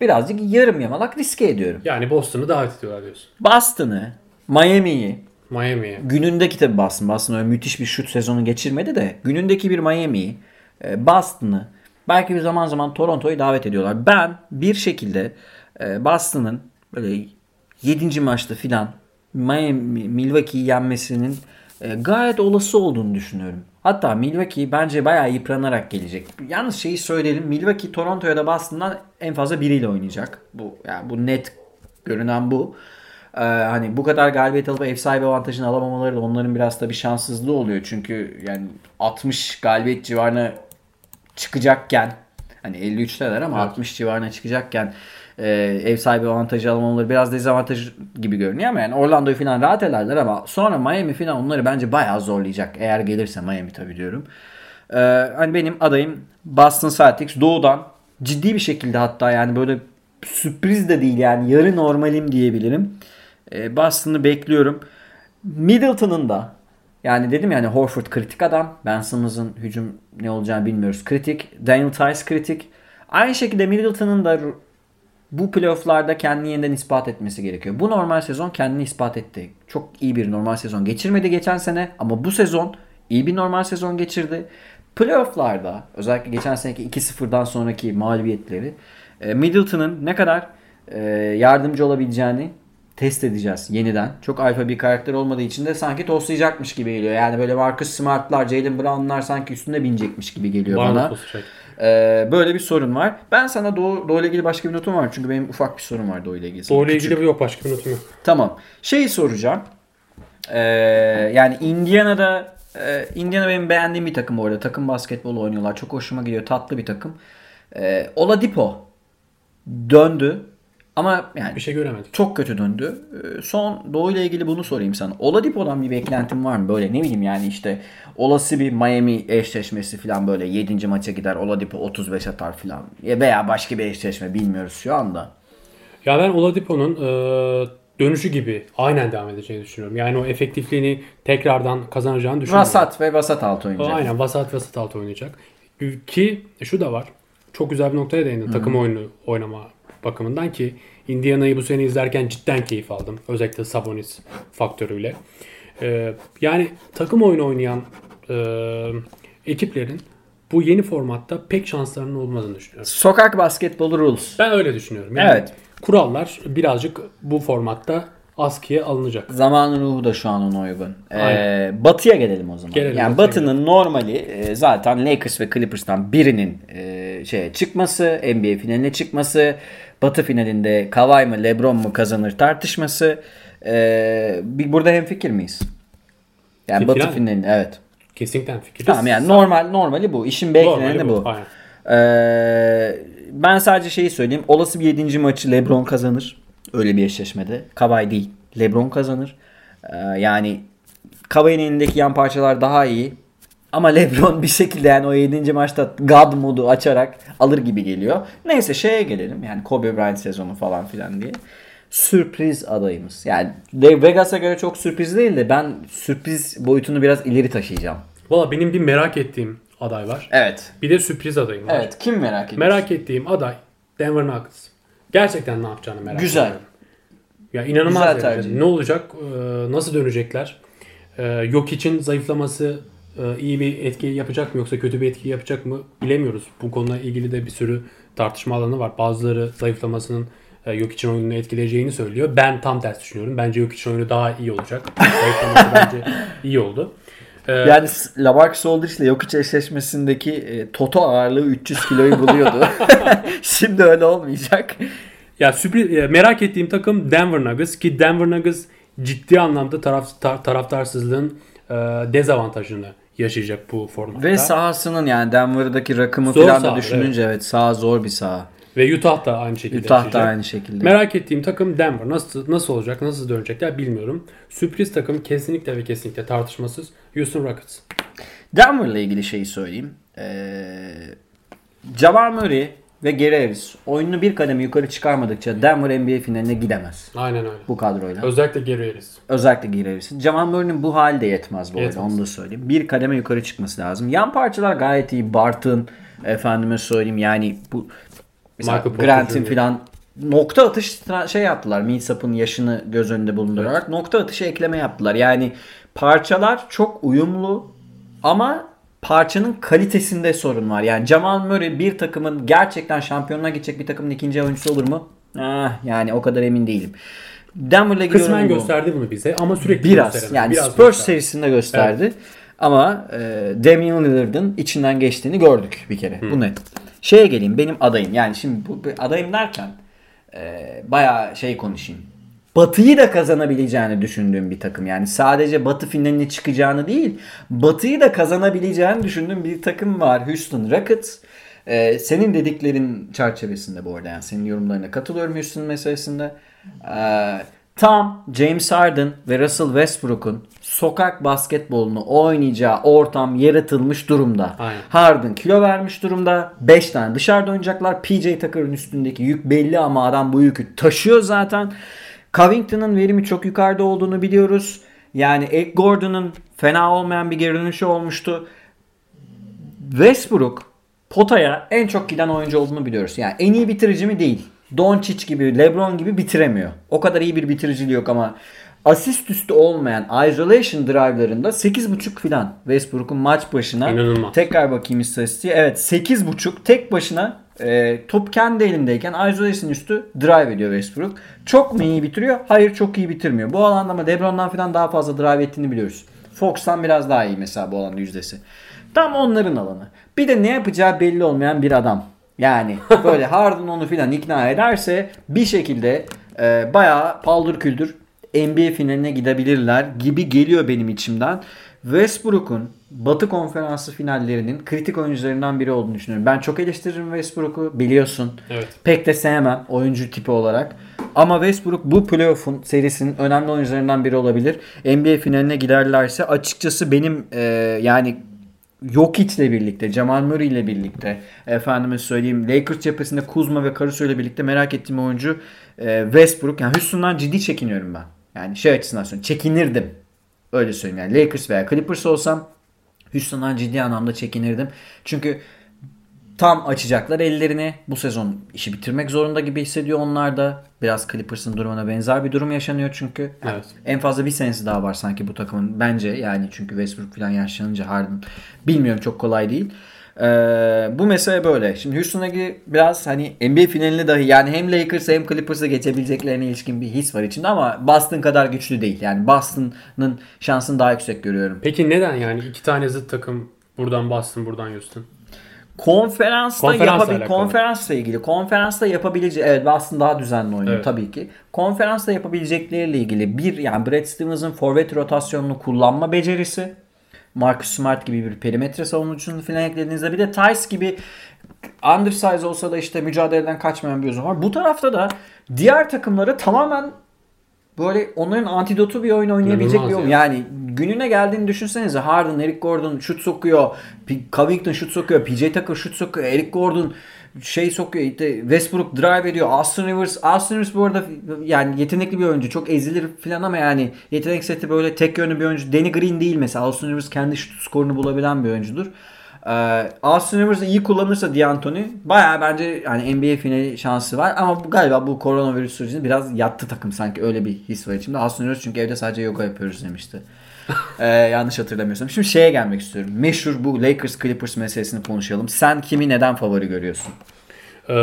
Speaker 1: Birazcık yarım yamalak riske ediyorum.
Speaker 2: Yani Boston'ı davet ediyorlar diyorsun.
Speaker 1: Boston'ı, Miami'yi,
Speaker 2: Miami'ye.
Speaker 1: günündeki tabi Boston. Boston öyle müthiş bir şut sezonu geçirmedi de günündeki bir Miami'yi, e, Boston'ı, belki bir zaman zaman Toronto'yu davet ediyorlar. Ben bir şekilde e, Boston'ın böyle 7. maçta filan Miami, Milwaukee'yi yenmesinin e, gayet olası olduğunu düşünüyorum. Hatta Milwaukee bence bayağı yıpranarak gelecek. Yalnız şeyi söyleyelim. Milwaukee Toronto'ya da Boston'dan en fazla biriyle oynayacak. Bu yani bu net görünen bu. Ee, hani bu kadar galibiyet alıp ev sahibi avantajını alamamaları da onların biraz da bir şanssızlığı oluyor. Çünkü yani 60 galibiyet civarına çıkacakken hani 53'teler ama
Speaker 2: Evet.
Speaker 1: 60 civarına çıkacakken e, ev sahibi avantajı alamamaları biraz dezavantaj gibi görünüyor ama yani Orlando'yu falan rahat ederler ama sonra Miami falan onları bence bayağı zorlayacak. Eğer gelirse Miami tabii diyorum. Ee, hani benim adayım Boston Celtics doğudan ciddi bir şekilde hatta yani böyle sürpriz de değil yani yarı normalim diyebilirim. Ee, Boston'ı bekliyorum. Middleton'ın da yani dedim yani Horford kritik adam. Ben Simmons'ın hücum ne olacağını bilmiyoruz. Kritik. Daniel Tice kritik. Aynı şekilde Middleton'ın da bu playofflarda kendini yeniden ispat etmesi gerekiyor. Bu normal sezon kendini ispat etti. Çok iyi bir normal sezon geçirmedi geçen sene ama bu sezon iyi bir normal sezon geçirdi. Playoff'larda özellikle geçen seneki 2-0'dan sonraki mağlubiyetleri e, Middleton'ın ne kadar e, yardımcı olabileceğini test edeceğiz yeniden. Çok alfa bir karakter olmadığı için de sanki toslayacakmış gibi geliyor. Yani böyle Marcus Smart'lar, Jalen Brown'lar sanki üstüne binecekmiş gibi geliyor
Speaker 2: Var
Speaker 1: bana. Ee, böyle bir sorun var. Ben sana Doğu, Doğu ile ilgili başka bir notum var. Çünkü benim ufak bir sorun var Doğu ile ilgili.
Speaker 2: Doğru ile ilgili yok başka bir notum yok.
Speaker 1: Tamam. Şeyi soracağım. Ee, yani Indiana'da e, Indiana benim beğendiğim bir takım orada. Takım basketbolu oynuyorlar. Çok hoşuma gidiyor. Tatlı bir takım. Ee, Oladipo döndü. Ama yani
Speaker 2: Bir şey göremedik.
Speaker 1: çok kötü döndü. Ee, Son Doğu ile ilgili bunu sorayım sana. Oladipo'dan bir beklentin var mı? Böyle ne bileyim yani işte olası bir Miami eşleşmesi falan böyle 7. maça gider Oladipo 35 atar falan. Ya Veya başka bir eşleşme bilmiyoruz şu anda.
Speaker 2: Ya ben Oladipo'nun e, dönüşü gibi aynen devam edeceğini düşünüyorum. Yani o efektifliğini tekrardan kazanacağını düşünüyorum.
Speaker 1: Vasat ve vasat altı oynayacak.
Speaker 2: Aynen vasat vasat altı oynayacak. Ki şu da var. Çok güzel bir noktaya değindin. Takım oyunu oynama bakımından ki Indiana'yı bu sene izlerken cidden keyif aldım. Özellikle Sabonis faktörüyle. Ee, yani takım oyunu oynayan e, ekiplerin bu yeni formatta pek şanslarının olmadığını düşünüyorum.
Speaker 1: Sokak basketbolu rules.
Speaker 2: Ben öyle düşünüyorum. Yani
Speaker 1: Evet.
Speaker 2: Kurallar birazcık bu formatta askıya alınacak.
Speaker 1: Zamanın ruhu da şu an ona uygun. Ee, batıya gelelim o zaman.
Speaker 2: Gelelim,
Speaker 1: yani Batı'nın normali e, zaten Lakers ve Clippers'tan birinin e, şeye çıkması, NBA finaline çıkması, Batı finalinde Kawhi mı LeBron mu kazanır tartışması. E, bir burada hemfikir miyiz? Yani
Speaker 2: Fi-
Speaker 1: Batı
Speaker 2: final
Speaker 1: finalinde evet.
Speaker 2: Kesinlikle fikiriz.
Speaker 1: Tamam yani normal normali bu. İşin bekleyeni bu.
Speaker 2: Aynen.
Speaker 1: Ee, ben sadece şeyi söyleyeyim. Olası bir 7. maçı LeBron kazanır. Öyle bir eşleşmede. Kawhi değil. LeBron kazanır. Ee, yani Kawhi'nin elindeki yan parçalar daha iyi. Ama LeBron bir şekilde yani o 7. maçta God modu açarak alır gibi geliyor. Neyse şeye gelelim. Yani Kobe Bryant sezonu falan filan diye. Sürpriz adayımız. Yani Vegas'a göre çok sürpriz değil de ben sürpriz boyutunu biraz ileri taşıyacağım.
Speaker 2: Valla benim bir merak ettiğim aday var.
Speaker 1: Evet.
Speaker 2: Bir de sürpriz adayım var.
Speaker 1: Evet. Kim merak ediyor?
Speaker 2: Merak ettiğim aday Denver Nuggets. Gerçekten ne yapacağını merak
Speaker 1: Güzel.
Speaker 2: ediyorum. Ya inanılmaz
Speaker 1: Güzel tercih.
Speaker 2: Ne olacak? Ee, Nasıl dönecekler? Ee, Yok için zayıflaması iyi bir etki yapacak mı yoksa kötü bir etki yapacak mı bilemiyoruz. Bu konuyla ilgili de bir sürü tartışma alanı var. Bazıları zayıflamasının e, Yok için oyununu etkileyeceğini söylüyor. Ben tam ters düşünüyorum. Bence Yok için oyunu daha iyi olacak. Zayıflaması bence iyi oldu. Ee,
Speaker 1: Yani Lamarcus Aldridge ile Jokic eşleşmesindeki e, Toto ağırlığı 300 kiloyu buluyordu. Şimdi öyle olmayacak.
Speaker 2: Ya sürpriz merak ettiğim takım Denver Nuggets ki Denver Nuggets ciddi anlamda taraf, tar- taraftarsızlığın e, dezavantajını yaşayacak bu formatta.
Speaker 1: Ve sahasının yani Denver'daki rakımı
Speaker 2: Zor
Speaker 1: falan da düşününce evet. saha zor bir saha.
Speaker 2: Ve Utah da aynı şekilde
Speaker 1: Utah da
Speaker 2: yaşayacak.
Speaker 1: aynı şekilde.
Speaker 2: Merak ettiğim takım Denver. Nasıl nasıl olacak, nasıl dönecekler bilmiyorum. Sürpriz takım kesinlikle ve kesinlikle tartışmasız Houston Rockets.
Speaker 1: Denver'la ilgili şeyi söyleyeyim. Ee, Jamal Murray ve Harris oyununu bir kademe yukarı çıkarmadıkça Denver NBA finaline gidemez.
Speaker 2: Aynen öyle.
Speaker 1: Bu kadroyla.
Speaker 2: Özellikle Harris.
Speaker 1: Özellikle Harris'in. Jamal Murray'nin bu hali de yetmez bu arada
Speaker 2: Yetmez.
Speaker 1: onu da söyleyeyim. Bir kademe yukarı çıkması lazım. Yan parçalar gayet iyi. Barton efendime söyleyeyim yani bu mesela Grant'in filan nokta atış şey yaptılar. Millsap'ın yaşını göz önünde bulundurarak nokta atışı ekleme yaptılar. Yani parçalar çok uyumlu ama parçanın kalitesinde sorun var. Yani Jamal Murray bir takımın gerçekten şampiyonluğa gidecek bir takımın ikinci oyuncusu olur mu? Ah, yani o kadar emin değilim. Denver'la
Speaker 2: Kısmen gösterdi bunu bize ama sürekli
Speaker 1: Biraz
Speaker 2: gösteremedi.
Speaker 1: yani
Speaker 2: Biraz
Speaker 1: Spurs
Speaker 2: gösterdi.
Speaker 1: serisinde gösterdi. Ama e, Damian Lillard'ın içinden geçtiğini gördük bir kere. Bu net. Şeye geleyim benim adayım. Yani şimdi bu, bu adayım derken e, bayağı şey konuşayım. Batı'yı da kazanabileceğini düşündüğüm bir takım. Yani sadece Batı finaline çıkacağını değil, Batı'yı da kazanabileceğini düşündüğüm bir takım var. Houston Rockets. E, senin dediklerin çerçevesinde bu arada. Yani senin yorumlarına katılıyorum Houston meselesinde. E, tam James Harden ve Russell Westbrook'un sokak basketbolunu oynayacağı ortam yaratılmış durumda.
Speaker 2: Aynen.
Speaker 1: Harden kilo vermiş durumda. 5 tane dışarıda oynayacaklar. PJ Tucker'ın üstündeki yük belli ama adam bu yükü taşıyor zaten. Covington'ın verimi çok yukarıda olduğunu biliyoruz. Yani Eric Gordon'ın fena olmayan bir geri dönüşü olmuştu. Westbrook potaya en çok giden oyuncu olduğunu biliyoruz. Yani en iyi bitirici mi değil. Doncic gibi, LeBron gibi bitiremiyor. O kadar iyi bir bitiriciliği yok ama asist üstü olmayan isolation drive'larında 8.5 filan Westbrook'un maç başına.
Speaker 2: İnanılmaz.
Speaker 1: Tekrar bakayım istatistiğe. Evet 8.5 tek başına e, top kendi elindeyken isolation üstü drive ediyor Westbrook. Çok mu iyi bitiriyor? Hayır çok iyi bitirmiyor. Bu alanda ama LeBron'dan falan daha fazla drive ettiğini biliyoruz. Fox'tan biraz daha iyi mesela bu alanda yüzdesi. Tam onların alanı. Bir de ne yapacağı belli olmayan bir adam. Yani böyle Harden onu filan ikna ederse bir şekilde e, bayağı paldır küldür NBA finaline gidebilirler gibi geliyor benim içimden. Westbrook'un Batı Konferansı finallerinin kritik oyuncularından biri olduğunu düşünüyorum. Ben çok eleştiririm Westbrook'u biliyorsun.
Speaker 2: Evet.
Speaker 1: Pek de sevmem oyuncu tipi olarak. Ama Westbrook bu playoff'un serisinin önemli oyuncularından biri olabilir. NBA finaline giderlerse açıkçası benim e, yani Jokic'le birlikte, Jamal Murray ile birlikte, efendime söyleyeyim Lakers cephesinde Kuzma ve Caruso ile birlikte merak ettiğim oyuncu e, Westbrook. Yani Houston'dan ciddi çekiniyorum ben. Yani şey açısından söyleyeyim. Çekinirdim. Öyle söyleyeyim yani. Lakers veya Clippers olsam Houston'dan ciddi anlamda çekinirdim. Çünkü tam açacaklar ellerini. Bu sezon işi bitirmek zorunda gibi hissediyor onlar da. Biraz Clippers'ın durumuna benzer bir durum yaşanıyor çünkü.
Speaker 2: Evet.
Speaker 1: En fazla bir senesi daha var sanki bu takımın bence yani çünkü Westbrook falan yaşlanınca Harden bilmiyorum çok kolay değil. Ee, bu mesele böyle. Şimdi Houston'a biraz hani NBA finaline dahi yani hem Lakers hem Clippers'a geçebileceklerine ilişkin bir his var içinde ama Boston kadar güçlü değil. Yani Boston'ın şansını daha yüksek görüyorum.
Speaker 2: Peki neden yani iki tane zıt takım buradan Boston buradan Houston?
Speaker 1: Konferansta
Speaker 2: Konferansla
Speaker 1: yapabil konferansla ilgili. Konferansta yapabileceği evet Boston daha düzenli oynuyor
Speaker 2: Evet.
Speaker 1: tabii ki. Konferansta yapabilecekleriyle ilgili bir yani Brad Stevens'ın forvet rotasyonunu kullanma becerisi. Marcus Smart gibi bir perimetre savunucusunu falan eklediğinizde bir de Tice gibi undersize olsa da işte mücadeleden kaçmayan bir uzun var. Bu tarafta da diğer takımları tamamen böyle onların antidotu bir oyun oynayabilecek bir oyun.
Speaker 2: ya.
Speaker 1: Yani gününe geldiğini düşünsenize. Harden, Eric Gordon şut sokuyor. Covington şut sokuyor. PJ Tucker şut sokuyor. Eric Gordon şey sokuyor. İşte Westbrook drive ediyor. Austin Rivers. Austin Rivers bu arada yani yetenekli bir oyuncu. Çok ezilir falan ama yani yetenek seti böyle tek yönlü bir oyuncu. Danny Green değil mesela. Austin Rivers kendi şut skorunu bulabilen bir oyuncudur. Ee, Austin Rivers'ı iyi kullanırsa D'Antoni bayağı bence yani NBA finali şansı var ama bu, galiba bu koronavirüs sürecinde biraz yattı takım sanki öyle bir his var içimde. Austin Rivers çünkü evde sadece yoga yapıyoruz demişti. Ee, yanlış hatırlamıyorsam. Şimdi şeye gelmek istiyorum. Meşhur bu Lakers Clippers meselesini konuşalım. Sen kimi neden favori görüyorsun?
Speaker 2: Ee,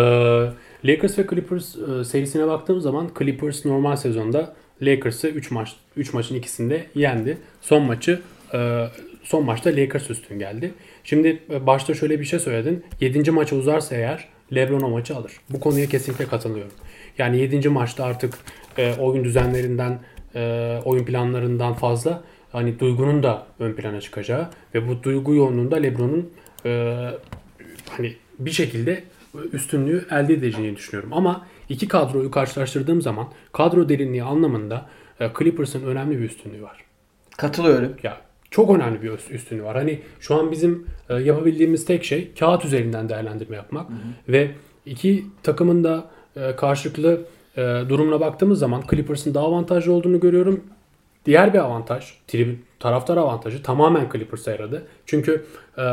Speaker 2: Lakers ve Clippers e, serisine baktığım zaman Clippers normal sezonda Lakers'ı 3 maç 3 maçın ikisinde yendi. Son maçı e, son maçta Lakers üstün geldi. Şimdi e, başta şöyle bir şey söyledin. 7. maça uzarsa eğer LeBron o maçı alır. Bu konuya kesinlikle katılıyorum. Yani 7. maçta artık e, oyun düzenlerinden, e, oyun planlarından fazla hani duygunun da ön plana çıkacağı ve bu duygu yoğunluğunda LeBron'un e, hani bir şekilde üstünlüğü elde edeceğini düşünüyorum. Ama iki kadroyu karşılaştırdığım zaman kadro derinliği anlamında e, Clippers'ın önemli bir üstünlüğü var.
Speaker 1: Katılıyorum.
Speaker 2: Ya çok önemli bir üst- üstünlüğü var. Hani şu an bizim e, yapabildiğimiz tek şey kağıt üzerinden değerlendirme yapmak ve iki takımın da e, karşılıklı e, durumuna baktığımız zaman Clippers'ın daha avantajlı olduğunu görüyorum. Diğer bir avantaj, tribün, taraftar avantajı tamamen Clippers'a yaradı. Çünkü e,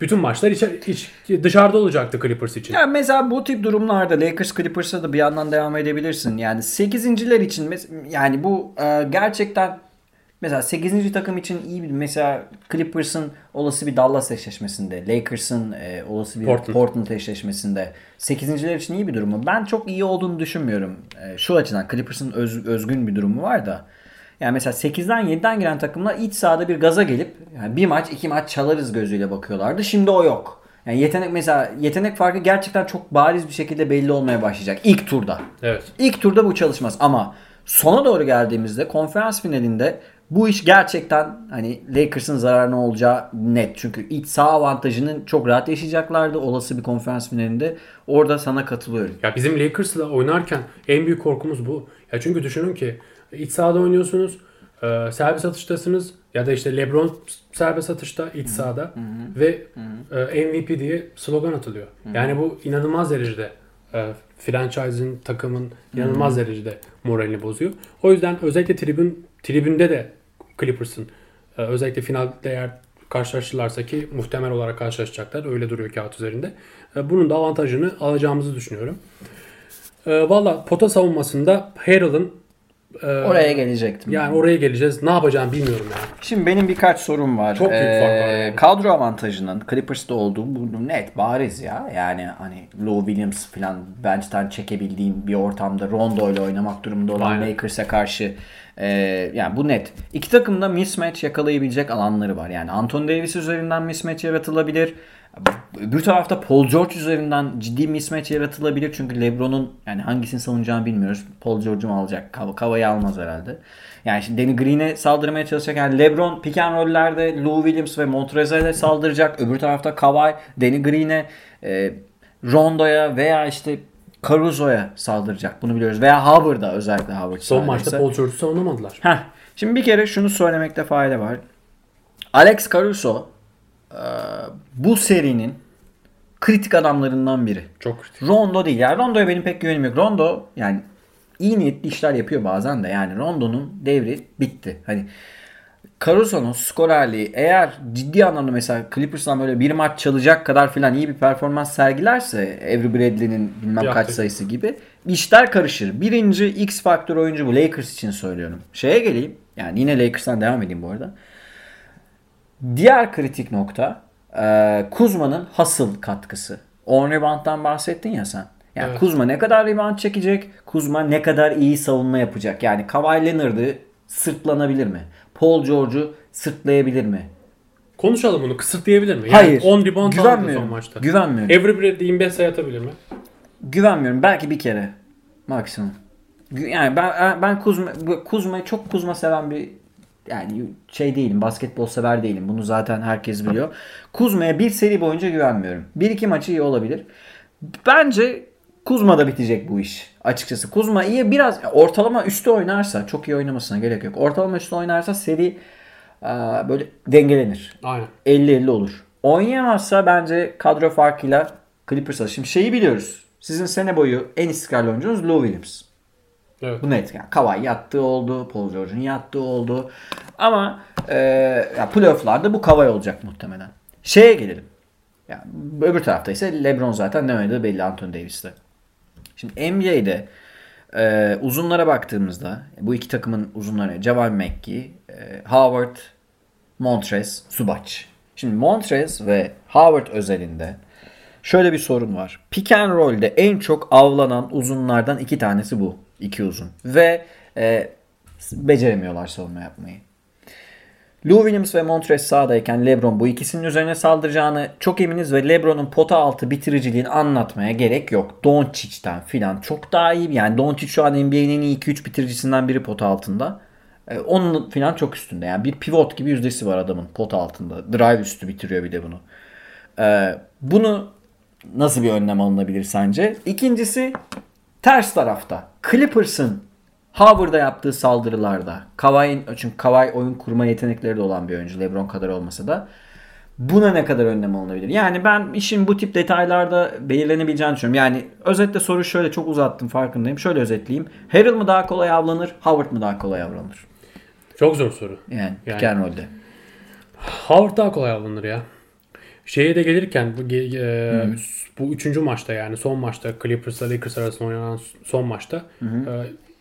Speaker 2: bütün maçlar içe- iç, dışarıda olacaktı Clippers için.
Speaker 1: Ya mesela bu tip durumlarda Lakers Clippers'a da bir yandan devam edebilirsin. Yani 8.ler için yani bu e, gerçekten mesela 8. takım için iyi bir mesela Clippers'ın olası bir Dallas eşleşmesinde, Lakers'ın e, olası bir
Speaker 2: Portland.
Speaker 1: Portland, eşleşmesinde 8.ler için iyi bir durumu. Ben çok iyi olduğunu düşünmüyorum. E, şu açıdan Clippers'ın öz- özgün bir durumu var da. Yani mesela 8'den 7'den giren takımlar iç sahada bir gaza gelip yani bir maç iki maç çalarız gözüyle bakıyorlardı. Şimdi o yok. Yani yetenek mesela yetenek farkı gerçekten çok bariz bir şekilde belli olmaya başlayacak ilk turda.
Speaker 2: Evet.
Speaker 1: İlk turda bu çalışmaz ama sona doğru geldiğimizde konferans finalinde bu iş gerçekten hani Lakers'ın zararına olacağı net. Çünkü iç saha avantajının çok rahat yaşayacaklardı olası bir konferans finalinde. Orada sana katılıyorum.
Speaker 2: Ya bizim Lakers'la oynarken en büyük korkumuz bu. Ya çünkü düşünün ki iç sahada oynuyorsunuz, e, serbest atıştasınız ya da işte LeBron serbest atışta iç sahada ve e, MVP diye slogan atılıyor. Yani bu inanılmaz derecede e, franchise'ın, takımın inanılmaz derecede moralini bozuyor. O yüzden özellikle tribün tribünde de Clippers'ın e, özellikle finalde eğer karşılaşırlarsa ki muhtemel olarak karşılaşacaklar. Öyle duruyor kağıt üzerinde. E, bunun da avantajını alacağımızı düşünüyorum. E, Valla pota savunmasında Harrell'ın e,
Speaker 1: Oraya gelecektim.
Speaker 2: yani oraya geleceğiz. Ne yapacağımı bilmiyorum yani.
Speaker 1: Şimdi benim birkaç sorum var.
Speaker 2: Çok büyük fark var
Speaker 1: Ee,
Speaker 2: yani.
Speaker 1: Kadro avantajının Clippers'ta olduğu bu net bariz ya. Yani hani Lou Williams falan bench'ten çekebildiğin bir ortamda Rondo ile oynamak durumunda olan
Speaker 2: Aynen.
Speaker 1: Lakers'e karşı e, yani bu net. İki takım da mismatch yakalayabilecek alanları var. Yani Anthony Davis üzerinden mismatch yaratılabilir. Öbür tarafta Paul George üzerinden ciddi mismatch yaratılabilir. Çünkü LeBron'un yani hangisini savunacağını bilmiyoruz. Paul George'u mu alacak? Kav- Kavayı almaz herhalde. Yani şimdi Danny Green'e saldırmaya çalışacak. Yani LeBron pick and roll'lerde Lou Williams ve Montrezl'e saldıracak. Öbür tarafta Kawhi, Danny Green'e, e, Rondo'ya veya işte Caruso'ya saldıracak. Bunu biliyoruz. Veya Howard'a özellikle Howard
Speaker 2: Son maçta Paul George'u savunamadılar.
Speaker 1: Heh. Şimdi bir kere şunu söylemekte fayda var. Alex Caruso bu serinin kritik adamlarından biri.
Speaker 2: Çok kritik.
Speaker 1: Rondo değil. Yani Rondo'ya benim pek güvenim yok. Rondo yani iyi niyetli işler yapıyor bazen de. Yani Rondo'nun devri bitti. Hani Caruso'nun skorerliği eğer ciddi anlamda mesela Clippers'tan böyle bir maç çalacak kadar filan iyi bir performans sergilerse Avery Bradley'nin bilmem kaç
Speaker 2: Yaptı.
Speaker 1: sayısı gibi işler karışır. Birinci X faktör oyuncu bu Lakers için söylüyorum. Şeye geleyim. Yani yine Lakers'tan devam edeyim bu arada. Diğer kritik nokta e, Kuzma'nın hasıl katkısı. 10 rebound'dan bahsettin ya sen. Yani
Speaker 2: Evet.
Speaker 1: Kuzma ne kadar rebound çekecek? Kuzma ne kadar iyi savunma yapacak? Yani Kawhi Leonard'ı sırtlanabilir mi? Paul George'u sırtlayabilir mi?
Speaker 2: Konuşalım bunu. Kısıtlayabilir mi? Yani
Speaker 1: Hayır.
Speaker 2: 10 rebound aldı son maçta.
Speaker 1: Güvenmiyorum.
Speaker 2: Every Bradley 25 sayı atabilir mi?
Speaker 1: Güvenmiyorum. Belki bir kere. Maksimum. Yani ben ben Kuzma Kuzma'yı çok Kuzma seven bir yani şey değilim. Basketbol sever değilim. Bunu zaten herkes biliyor. Kuzma'ya bir seri boyunca güvenmiyorum. Bir iki maçı iyi olabilir. Bence Kuzma'da bitecek bu iş. Açıkçası Kuzma iyi biraz ortalama üstü oynarsa çok iyi oynamasına gerek yok. Ortalama üstü oynarsa seri e, böyle dengelenir.
Speaker 2: Aynen.
Speaker 1: 50-50 olur. Oynayamazsa bence kadro farkıyla Clippers'a. Şimdi şeyi biliyoruz. Sizin sene boyu en istikrarlı oyuncunuz Lou Williams.
Speaker 2: Evet.
Speaker 1: Bu net yani. Kawhi yattığı oldu. Paul George'un yattığı oldu. Ama e, ya playoff'larda bu Kawhi olacak muhtemelen. Şeye gelelim. Yani öbür tarafta ise LeBron zaten ne oynadığı belli Anthony Davis'te. Şimdi NBA'de e, uzunlara baktığımızda bu iki takımın uzunları Javal McGee, e, Howard, Montrez, Zubac. Şimdi Montrez ve Howard özelinde şöyle bir sorun var. Pick and roll'de en çok avlanan uzunlardan iki tanesi bu. İki uzun. Ve e, beceremiyorlar savunma yapmayı. Lou Williams ve Montrez sahadayken LeBron bu ikisinin üzerine saldıracağını çok eminiz ve LeBron'un pota altı bitiriciliğini anlatmaya gerek yok. Doncic'ten filan çok daha iyi. Yani Doncic şu an NBA'nin en iyi 2-3 bitiricisinden biri pota altında. Ee, onun filan çok üstünde. Yani bir pivot gibi yüzdesi var adamın pota altında. Drive üstü bitiriyor bir de bunu. Ee, bunu nasıl bir önlem alınabilir sence? İkincisi ters tarafta. Clippers'ın Howard'a yaptığı saldırılarda Kawhi'nin çünkü Kawhi oyun kurma yetenekleri de olan bir oyuncu LeBron kadar olmasa da buna ne kadar önlem alınabilir? Yani ben işin bu tip detaylarda belirlenebileceğini düşünüyorum. Yani özetle soru şöyle çok uzattım farkındayım. Şöyle özetleyeyim. Harrell mı daha kolay avlanır? Howard mı daha kolay avlanır?
Speaker 2: Çok zor soru.
Speaker 1: Yani,
Speaker 2: Yani-
Speaker 1: pick.
Speaker 2: Howard daha kolay alınır ya. Şeye de gelirken bu, e, bu üçüncü maçta yani son maçta Clippers'la Lakers arasında oynanan son maçta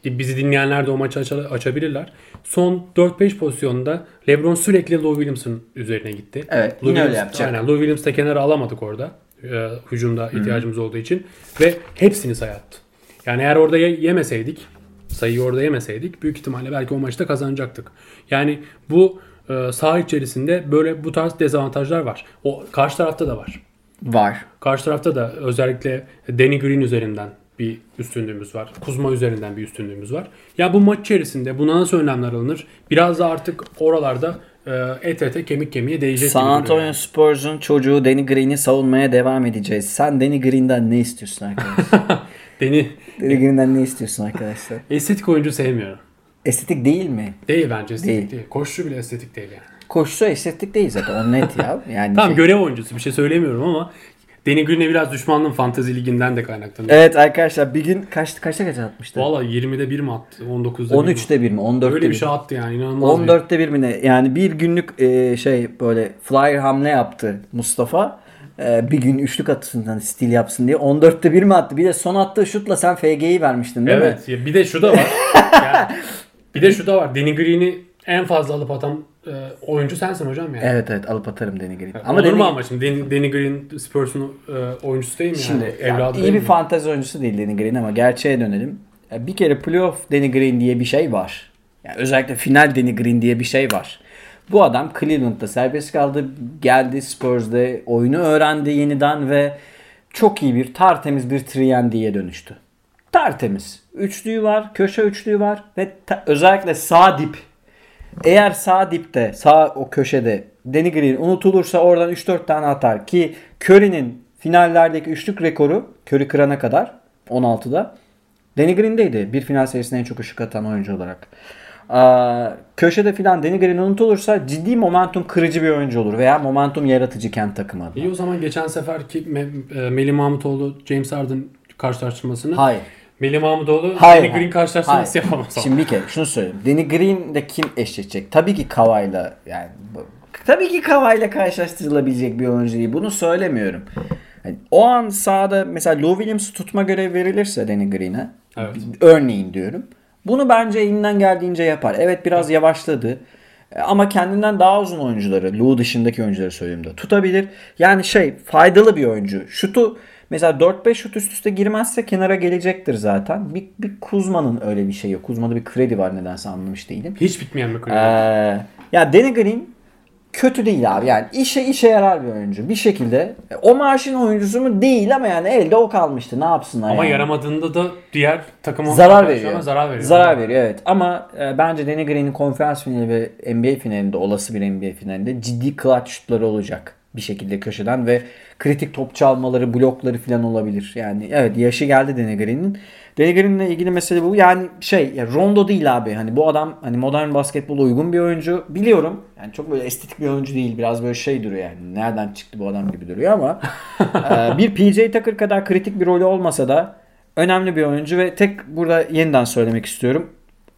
Speaker 2: e, bizi dinleyenler de o maçı aç- açabilirler. Son 4-5 pozisyonda LeBron sürekli Lou Williams'ın üzerine gitti.
Speaker 1: Evet,
Speaker 2: Lou
Speaker 1: yine öyle
Speaker 2: Williams-
Speaker 1: yapacak.
Speaker 2: Aynen, Lou Williams da kenara alamadık orada. E, hücumda ihtiyacımız olduğu için ve hepsini sayattı. Yani eğer orada ye- yemeseydik sayıyı orada yemeseydik büyük ihtimalle belki o maçta kazanacaktık. Yani bu e, saha içerisinde böyle bu tarz dezavantajlar var. O karşı tarafta da var.
Speaker 1: Var.
Speaker 2: Karşı tarafta da özellikle Danny Green üzerinden bir üstünlüğümüz var. Kuzma üzerinden bir üstünlüğümüz var. Ya bu maç içerisinde buna nasıl önlemler alınır? Biraz da artık oralarda e, et ete kemik kemiğe değecek
Speaker 1: San Antonio
Speaker 2: yani.
Speaker 1: Spurs'un çocuğu Danny Green'i savunmaya devam edeceğiz. Sen Danny Green'den ne istiyorsun arkadaşlar?
Speaker 2: Danny
Speaker 1: Danny Green'den ne istiyorsun arkadaşlar?
Speaker 2: estetik oyuncu sevmiyorum.
Speaker 1: Estetik değil mi?
Speaker 2: Değil bence estetik
Speaker 1: Değil.
Speaker 2: değil. Koşucu bile estetik değil yani.
Speaker 1: Koşusu estetik değil zaten. O net ya. Yani
Speaker 2: Tamam
Speaker 1: şey-
Speaker 2: görev oyuncusu bir şey söylemiyorum ama Danny Green'e biraz düşmanlığım fantezi liginden de kaynaklanıyor.
Speaker 1: Evet arkadaşlar bir gün kaç kaçta kaç atmıştı?
Speaker 2: Valla 20'de 1 mi attı? 19'da 1 mi?
Speaker 1: 13'te 1 mi? 14'te
Speaker 2: Öyle bir
Speaker 1: 1
Speaker 2: şey attı yani inanılmaz. bir-
Speaker 1: 14'te 1 mi ne? Yani bir günlük e, şey böyle flyer hamle yaptı Mustafa. E, bir gün üçlük atısından stil yapsın diye. 14'te 1 mi attı? Bir de son attığı şutla sen FG'yi vermiştin değil mi?
Speaker 2: Evet. Bir de şu da var. Yani bir de şu da var. Danny Green'i en fazla alıp atan e, oyuncu sensin hocam yani.
Speaker 1: Evet evet alıp atarım Danny Green.
Speaker 2: Ama Olur
Speaker 1: Danny-
Speaker 2: mu ama şimdi Danny, Danny Green Spurs'un e, oyuncusu değil mi yani?
Speaker 1: Şimdi ya,
Speaker 2: Evladı
Speaker 1: iyi bir
Speaker 2: mi?
Speaker 1: fantezi oyuncusu değil Danny Green ama gerçeğe dönelim. Ya Bir kere playoff Danny Green diye bir şey var. Yani özellikle final Danny Green diye bir şey var. Bu adam Cleveland'da serbest kaldı. Geldi Spurs'de oyunu öğrendi yeniden ve çok iyi bir tertemiz bir 3 dönüştü. Tertemiz. Üçlüğü var, köşe üçlüğü var ve özellikle sağ dip. Eğer sağ dipte, sağ o köşede Danny Green unutulursa oradan 3-4 tane atar ki Curry'nin finallerdeki üçlük rekoru Curry kırana kadar 16'da Danny Green'deydi. Bir final serisinde en çok ışık atan oyuncu olarak. Aa, köşede filan Danny Green unutulursa ciddi momentum kırıcı bir oyuncu olur veya momentum yaratıcı kent takımı adına.
Speaker 2: İyi o zaman geçen seferki Me- e, Melih Mahmutoğlu James Harden karşılaştırmasını
Speaker 1: Hayır.
Speaker 2: Melih Mahmutoğlu
Speaker 1: Hayır.
Speaker 2: Danny Green karşılaştırması
Speaker 1: Hayır.
Speaker 2: yapamaz. ama.
Speaker 1: Şimdi bir kere şunu söyleyeyim. Danny Green'de kim eşleşecek? Tabii ki Kawhi'la yani tabii ki Kawhi'la karşılaştırılabilecek bir oyuncu değil. Bunu söylemiyorum. Yani o an sahada mesela Lou Williams'ı tutma görevi verilirse Danny Green'e
Speaker 2: Evet.
Speaker 1: örneğin diyorum. Bunu bence elinden geldiğince yapar. Evet biraz yavaşladı. E, Ama kendinden daha uzun oyuncuları, Lou dışındaki oyuncuları söyleyeyim de tutabilir. Yani şey faydalı bir oyuncu. Şutu mesela 4-5 şut üst üste girmezse kenara gelecektir zaten. Bir, bir Kuzma'nın öyle bir şey yok. Kuzma'da bir kredi var nedense anlamış değilim.
Speaker 2: Hiç bitmeyen bir
Speaker 1: Ee,
Speaker 2: kulüp.
Speaker 1: ya Danny Green kötü değil abi. Yani işe işe yarar bir oyuncu. Bir şekilde o maaşın oyuncusu mu değil ama yani elde o kalmıştı. Ne yapsınlar
Speaker 2: Ama
Speaker 1: yani.
Speaker 2: yaramadığında da diğer takıma
Speaker 1: Zarar veriyor.
Speaker 2: Zarar veriyor.
Speaker 1: Zarar veriyor evet. Ama e, bence Danny Green'in konferans finali ve NBA finalinde olası bir NBA finalinde ciddi clutch şutları olacak. Bir şekilde köşeden ve kritik top çalmaları, blokları falan olabilir. Yani evet yaşı geldi. Danny Green'le ilgili mesele bu. Yani şey ya Rondo değil abi. Hani bu adam hani modern basketbola uygun bir oyuncu. Biliyorum. Yani çok böyle estetik bir oyuncu değil. Biraz böyle şey duruyor yani. Nereden çıktı bu adam gibi duruyor ama bir PJ Tucker kadar kritik bir rolü olmasa da önemli bir oyuncu ve tek burada yeniden söylemek istiyorum.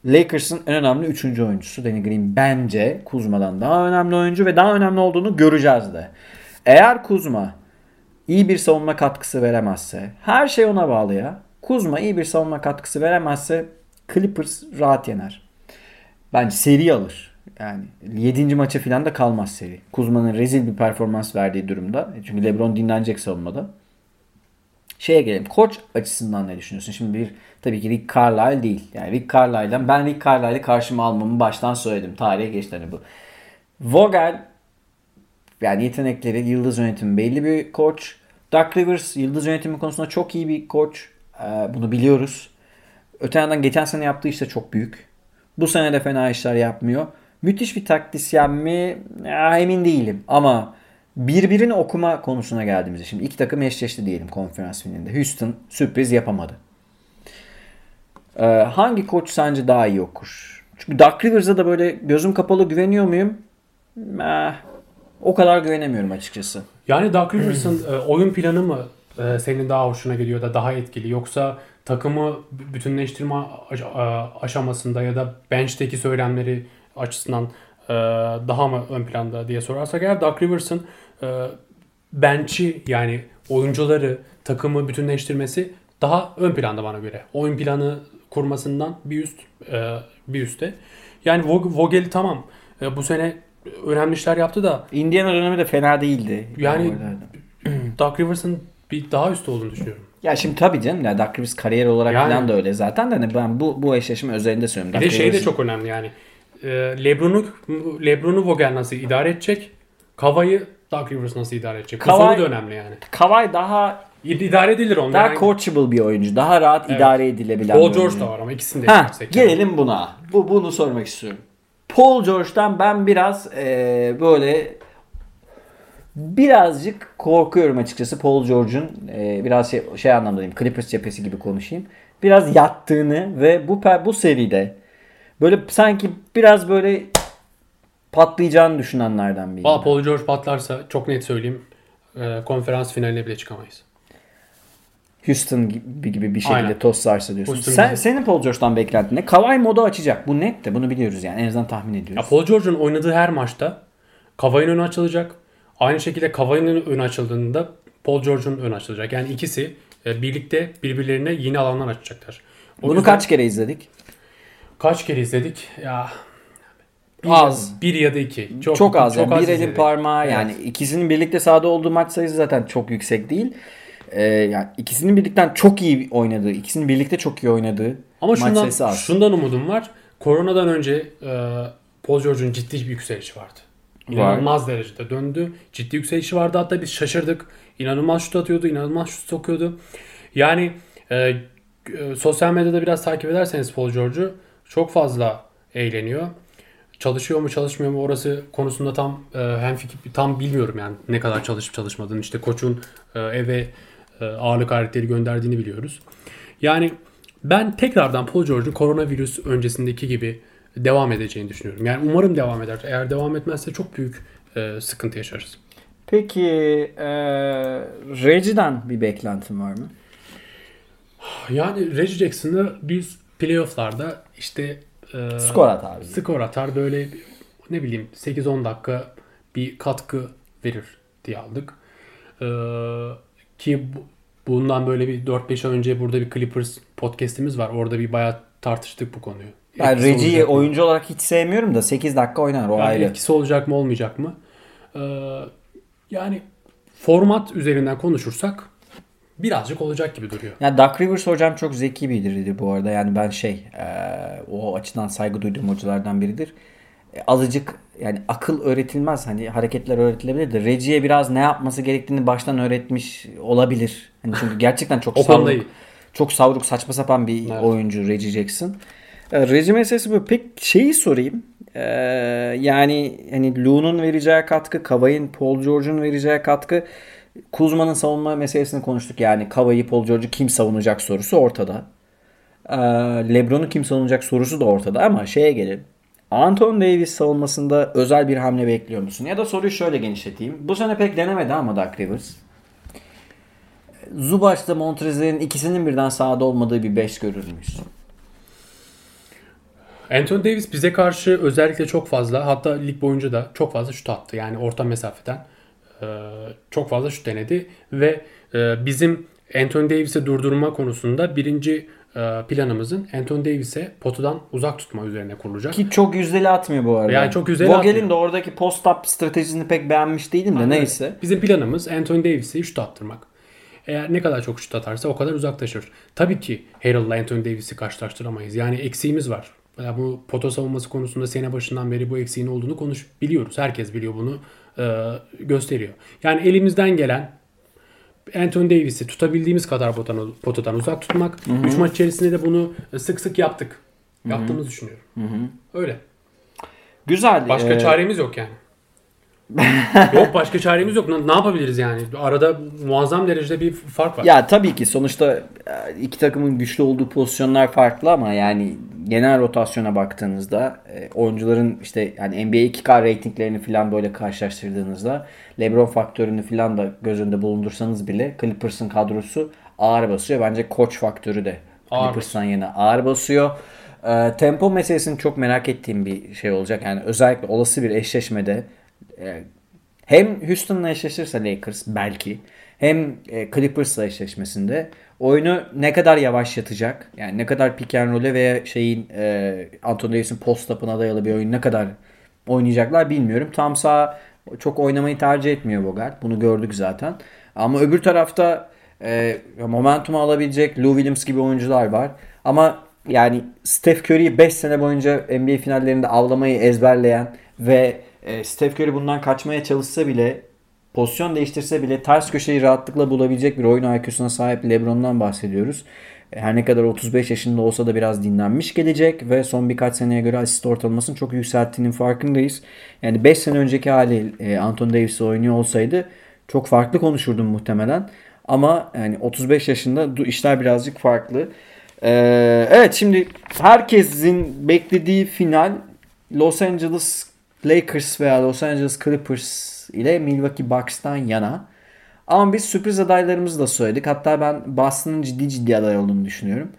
Speaker 1: Lakers'ın en önemli 3. oyuncusu Danny Green bence Kuzma'dan daha önemli oyuncu ve daha önemli olduğunu göreceğiz de. Eğer Kuzma iyi bir savunma katkısı veremezse her şey ona bağlı ya. Kuzma iyi bir savunma katkısı veremezse Clippers rahat yener. Bence seri alır. Yani 7. maça falan da kalmaz seri. Kuzma'nın rezil bir performans verdiği durumda. Çünkü LeBron dinlenecek savunmada. Şeye gelelim. Koç açısından ne düşünüyorsun? Şimdi bir tabii ki Rick Carlisle değil. Yani Rick Carlisle'dan ben Rick Carlisle'ı karşıma almamı baştan söyledim. Tarihe geçti hani bu. Vogel yani yetenekleri, yıldız yönetimi belli bir koç. Doug Rivers yıldız yönetimi konusunda çok iyi bir koç. Ee, bunu biliyoruz. Öte yandan geçen sene yaptığı işte çok büyük. Bu sene de fena işler yapmıyor. Müthiş bir taktisyen mi? Ya, emin değilim. Ama birbirini okuma konusuna geldiğimizde şimdi iki takım eşleşti diyelim konferans finalinde. Houston sürpriz yapamadı. Ee, hangi koç sence daha iyi okur? Çünkü Doug Rivers'a da böyle gözüm kapalı güveniyor muyum? Eh, o kadar güvenemiyorum açıkçası.
Speaker 2: Yani Doug Rivers'ın e, oyun planı mı e, senin daha hoşuna gidiyor da daha etkili yoksa takımı bütünleştirme a- aşamasında ya da bench'teki söylemleri açısından e, daha mı ön planda diye sorarsak eğer Doug Rivers'ın e, bench'i yani oyuncuları takımı bütünleştirmesi daha ön planda bana göre. Oyun planı kurmasından bir üst e, bir üstte. Yani Vog- Vogel tamam e, bu sene önemli işler yaptı da
Speaker 1: Indiana dönemi de fena değildi.
Speaker 2: Yani-. Doug Rivers'ın bir daha üstte olduğunu düşünüyorum.
Speaker 1: Ya şimdi tabii canım ya Doug Rivers kariyer olarak
Speaker 2: Yani-
Speaker 1: falan da öyle zaten de hani ben bu bu eşleşme özelinde söylüyorum.
Speaker 2: Bir de şey de çok önemli yani. E, LeBron'u LeBron'u Vogel nasıl idare edecek? Kava'yı Doug Rivers nasıl idare edecek? Bu soru da önemli yani.
Speaker 1: Kawhi daha
Speaker 2: İd- İdare edilir onlar.
Speaker 1: daha
Speaker 2: Yani
Speaker 1: coachable bir oyuncu. Daha rahat
Speaker 2: Evet.
Speaker 1: idare edilebilen
Speaker 2: Paul George
Speaker 1: oyuncu.
Speaker 2: da var ama ikisini de
Speaker 1: Ha,
Speaker 2: yani.
Speaker 1: gelelim buna. Bu bunu sormak istiyorum. Paul George'dan ben biraz eee, böyle birazcık korkuyorum açıkçası Paul George'un eee, biraz şey, şey anlamda diyeyim Clippers cephesi gibi konuşayım. Biraz yattığını ve bu bu seride böyle sanki biraz böyle patlayacağını düşünenlerden biriyim.
Speaker 2: Valla Paul George patlarsa çok net söyleyeyim e, konferans finaline bile çıkamayız.
Speaker 1: Houston gibi, gibi bir şekilde
Speaker 2: Aynen.
Speaker 1: toz sarsa diyorsun.
Speaker 2: Houston
Speaker 1: Sen,
Speaker 2: gibi.
Speaker 1: senin Paul George'dan beklentin ne? Kawhi modu açacak. Bu net de bunu biliyoruz yani. En azından tahmin ediyoruz.
Speaker 2: Ya Paul George'un oynadığı her maçta Kavai'nin önü açılacak. Aynı şekilde Kavai'nin önü açıldığında Paul George'un önü açılacak. Yani ikisi e, birlikte birbirlerine yeni alanlar açacaklar. O
Speaker 1: Bunu
Speaker 2: yüzden
Speaker 1: kaç kere izledik?
Speaker 2: kaç kere izledik? Ya bir,
Speaker 1: Az.
Speaker 2: bir ya da iki. Çok,
Speaker 1: Çok, az. yani. bir elin parmağı
Speaker 2: Evet.
Speaker 1: yani ikisinin birlikte sahada olduğu maç sayısı zaten çok yüksek değil. Ee, yani ikisinin birlikten çok iyi oynadığı, ikisinin birlikte çok iyi oynadığı
Speaker 2: Ama
Speaker 1: maç
Speaker 2: şundan,
Speaker 1: sayısı az.
Speaker 2: şundan umudum var. Koronadan önce e, Paul George'un ciddi bir yükselişi vardı. İnanılmaz derecede döndü. Ciddi yükselişi vardı. Hatta biz şaşırdık. İnanılmaz şut atıyordu. inanılmaz şut sokuyordu. Yani e, e, sosyal medyada biraz takip ederseniz Paul George'u çok fazla eğleniyor. Çalışıyor mu çalışmıyor mu orası konusunda tam e, hemfikir tam bilmiyorum yani ne kadar çalışıp çalışmadığını işte koçun e, eve e, ağırlık aletleri gönderdiğini biliyoruz. Yani ben tekrardan Paul George'un koronavirüs öncesindeki gibi devam edeceğini düşünüyorum. Yani umarım devam eder. Eğer devam etmezse çok büyük e, sıkıntı yaşarız.
Speaker 1: Peki e, Reggie'den bir beklentin var mı?
Speaker 2: Yani Reggie Jackson'ı biz playofflarda işte e,
Speaker 1: Skor at abi.
Speaker 2: skor atar böyle ne bileyim 8-10 dakika bir katkı verir diye aldık. E, ki bu- bundan böyle bir 4-5 ay önce burada bir Clippers podcast'imiz var. Orada bir bayağı tartıştık bu konuyu.
Speaker 1: Ben Reggie'yi
Speaker 2: olacak mı?
Speaker 1: oyuncu olarak hiç sevmiyorum da 8 dakika oynar o
Speaker 2: Yani
Speaker 1: ayrı.
Speaker 2: etkisi olacak mı olmayacak mı? Ee, yani format üzerinden konuşursak birazcık olacak gibi duruyor.
Speaker 1: Ya Doug Rivers hocam çok zeki biridir bu arada. Yani ben şey e, o açıdan saygı duyduğum hocalardan biridir. E, azıcık yani akıl öğretilmez. Hani hareketler öğretilebilir de Reggie'ye biraz ne yapması gerektiğini baştan öğretmiş olabilir. Hani çünkü gerçekten çok savruk, çok savruk saçma sapan bir
Speaker 2: Evet.
Speaker 1: oyuncu Reggie Jackson. E, Reggie meselesi bu. Pek şeyi sorayım. Ee, yani hani Lou'nun vereceği katkı, Kavay'ın, Paul George'un vereceği katkı. Kuzma'nın savunma meselesini konuştuk. Yani Kavay'ı, Paul George'u kim savunacak sorusu ortada. Ee, Lebron'u kim savunacak sorusu da ortada ama şeye gelelim. Anthony Davis savunmasında özel bir hamle bekliyor musun? Ya da soruyu şöyle genişleteyim. Bu sene pek denemedi ama Doug Rivers. Zubac'la Montrezl'in ikisinin birden sahada olmadığı bir 5 görür müyüz?
Speaker 2: Anthony Davis bize karşı özellikle çok fazla hatta lig boyunca da çok fazla şut attı. Yani orta mesafeden çok fazla şut denedi ve e, bizim Anthony Davis'i durdurma konusunda birinci e, planımızın Anthony Davis'e potadan uzak tutma üzerine kurulacak.
Speaker 1: Ki çok yüzdeli atmıyor bu arada.
Speaker 2: Yani çok yüzdeli
Speaker 1: Vogel'in
Speaker 2: atmıyor.
Speaker 1: de oradaki post-up stratejisini pek beğenmiş değilim de neyse.
Speaker 2: Bizim planımız Anthony Davis'i şut attırmak. Eğer ne kadar çok şut atarsa o kadar uzaklaşır. Tabii ki Harrell'la Anthony Davis'i karşılaştıramayız. Yani eksiğimiz var. Ya bu pota savunması konusunda sene başından beri bu eksiğin olduğunu konuş biliyoruz. Herkes biliyor bunu e, gösteriyor. Yani elimizden gelen Anthony Davis'i tutabildiğimiz kadar potadan, potadan uzak tutmak. 3 maç içerisinde de bunu sık sık yaptık. Yaptığımızı düşünüyorum. Öyle.
Speaker 1: Güzel.
Speaker 2: Başka
Speaker 1: Ee,
Speaker 2: çaremiz yok yani. Yok başka çaremiz yok. Ne- yapabiliriz yani? Arada muazzam derecede bir fark var.
Speaker 1: Ya tabii ki sonuçta e, iki takımın güçlü olduğu pozisyonlar farklı ama yani genel rotasyona baktığınızda e, oyuncuların işte yani NBA 2K reytinglerini falan böyle karşılaştırdığınızda LeBron faktörünü falan da göz önünde bulundursanız bile Clippers'ın kadrosu ağır basıyor. Bence koç faktörü de Clippers'tan yana ağır basıyor. E, tempo meselesini çok merak ettiğim bir şey olacak. Yani özellikle olası bir eşleşmede e, hem Houston'la eşleşirse Lakers belki hem e, Clippers'la eşleşmesinde oyunu ne kadar yavaşlatacak yani ne kadar pick and roll'e veya şeyin e, Anthony Davis'in post-up'ına dayalı bir oyun ne kadar oynayacaklar bilmiyorum. Tam sağ çok oynamayı tercih etmiyor Bogart. Bunu gördük zaten. Ama öbür tarafta e, momentumu alabilecek Lou Williams gibi oyuncular var. Ama yani Steph Curry'i 5 sene boyunca NBA finallerinde avlamayı ezberleyen ve e, Steph Curry bundan kaçmaya çalışsa bile pozisyon değiştirse bile ters köşeyi rahatlıkla bulabilecek bir oyun IQ'suna sahip LeBron'dan bahsediyoruz. E, Her ne kadar 35 yaşında olsa da biraz dinlenmiş gelecek ve son birkaç seneye göre asist ortalamasını çok yükselttiğinin farkındayız. Yani 5 sene önceki hali e, Anthony Davis oynuyor olsaydı çok farklı konuşurdum muhtemelen. Ama yani 35 yaşında işler birazcık farklı. Ee, evet şimdi herkesin beklediği final Los Angeles Lakers veya Los Angeles Clippers ile Milwaukee Bucks'tan yana. Ama biz sürpriz adaylarımızı da söyledik. Hatta ben Boston'ın ciddi ciddi aday olduğunu düşünüyorum.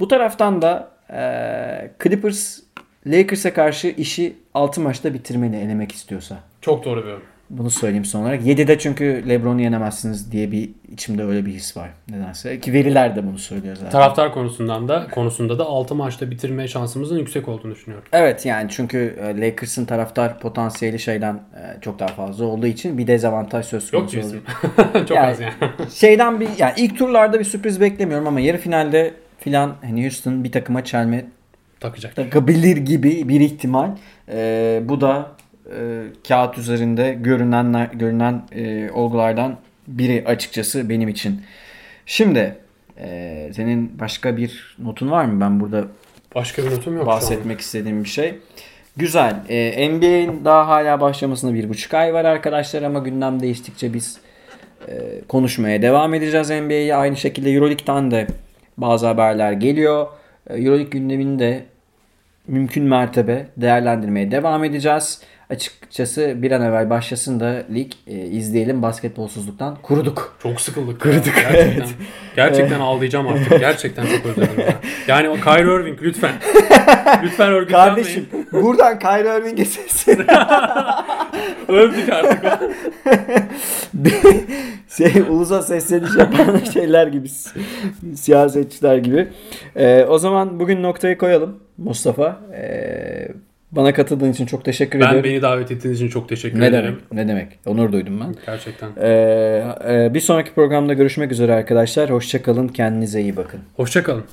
Speaker 1: Bu taraftan da eee, Clippers Lakers'a karşı işi 6 maçta bitirmeli elemek istiyorsa.
Speaker 2: Çok doğru bir yorum.
Speaker 1: Bunu söyleyeyim son olarak. 7'de çünkü LeBron'u yenemezsiniz diye bir içimde öyle bir his var. Nedense. Ki veriler de bunu söylüyor zaten.
Speaker 2: Taraftar konusundan da konusunda da 6 maçta bitirme şansımızın yüksek olduğunu düşünüyorum.
Speaker 1: Evet yani çünkü e, Lakers'ın taraftar potansiyeli şeyden e, çok daha fazla olduğu için bir dezavantaj söz
Speaker 2: Yok
Speaker 1: konusu
Speaker 2: diyorsun.
Speaker 1: oluyor.
Speaker 2: Çok
Speaker 1: Yani-
Speaker 2: az yani.
Speaker 1: Şeyden bir yani ilk turlarda bir sürpriz beklemiyorum ama yarı finalde filan hani Houston bir takıma çelme
Speaker 2: Takacak.
Speaker 1: takabilir gibi bir ihtimal. E, bu da e, kağıt üzerinde görünen görünen e, olgulardan biri açıkçası benim için. Şimdi e, senin başka bir notun var mı? Ben burada
Speaker 2: Başka bir notum yok
Speaker 1: bahsetmek istediğim bir şey. Güzel. Ee, NBA'in daha hala başlamasına bir buçuk ay var arkadaşlar ama gündem değiştikçe biz e, konuşmaya devam edeceğiz NBA'yi. Aynı şekilde Euroleague'den de bazı haberler geliyor. E, Euroleague gündemini de mümkün mertebe değerlendirmeye devam edeceğiz. Açıkçası bir an evvel başlasın da lig e, izleyelim. Basketbolsuzluktan kuruduk.
Speaker 2: Çok sıkıldık. Kırdık. Gerçekten, gerçekten ağlayacağım artık. Gerçekten çok özledim ya. Yani o Kyrie Irving lütfen. Lütfen örgütlenmeyin.
Speaker 1: Kardeşim buradan Kyrie Irving'e seslen.
Speaker 2: Öldük artık.
Speaker 1: şey, ulusa sesleniş yapan şeyler gibi siyasetçiler gibi. Ee, o zaman bugün noktayı koyalım Mustafa. Ee, bana katıldığın için çok teşekkür
Speaker 2: Ben
Speaker 1: ediyorum.
Speaker 2: beni davet ettiğiniz için çok teşekkür
Speaker 1: ne
Speaker 2: ederim.
Speaker 1: demek? Ne demek? Onur duydum ben.
Speaker 2: Gerçekten.
Speaker 1: Ee, e, bir sonraki programda görüşmek üzere arkadaşlar. Hoşçakalın. Kendinize iyi bakın.
Speaker 2: Hoşçakalın.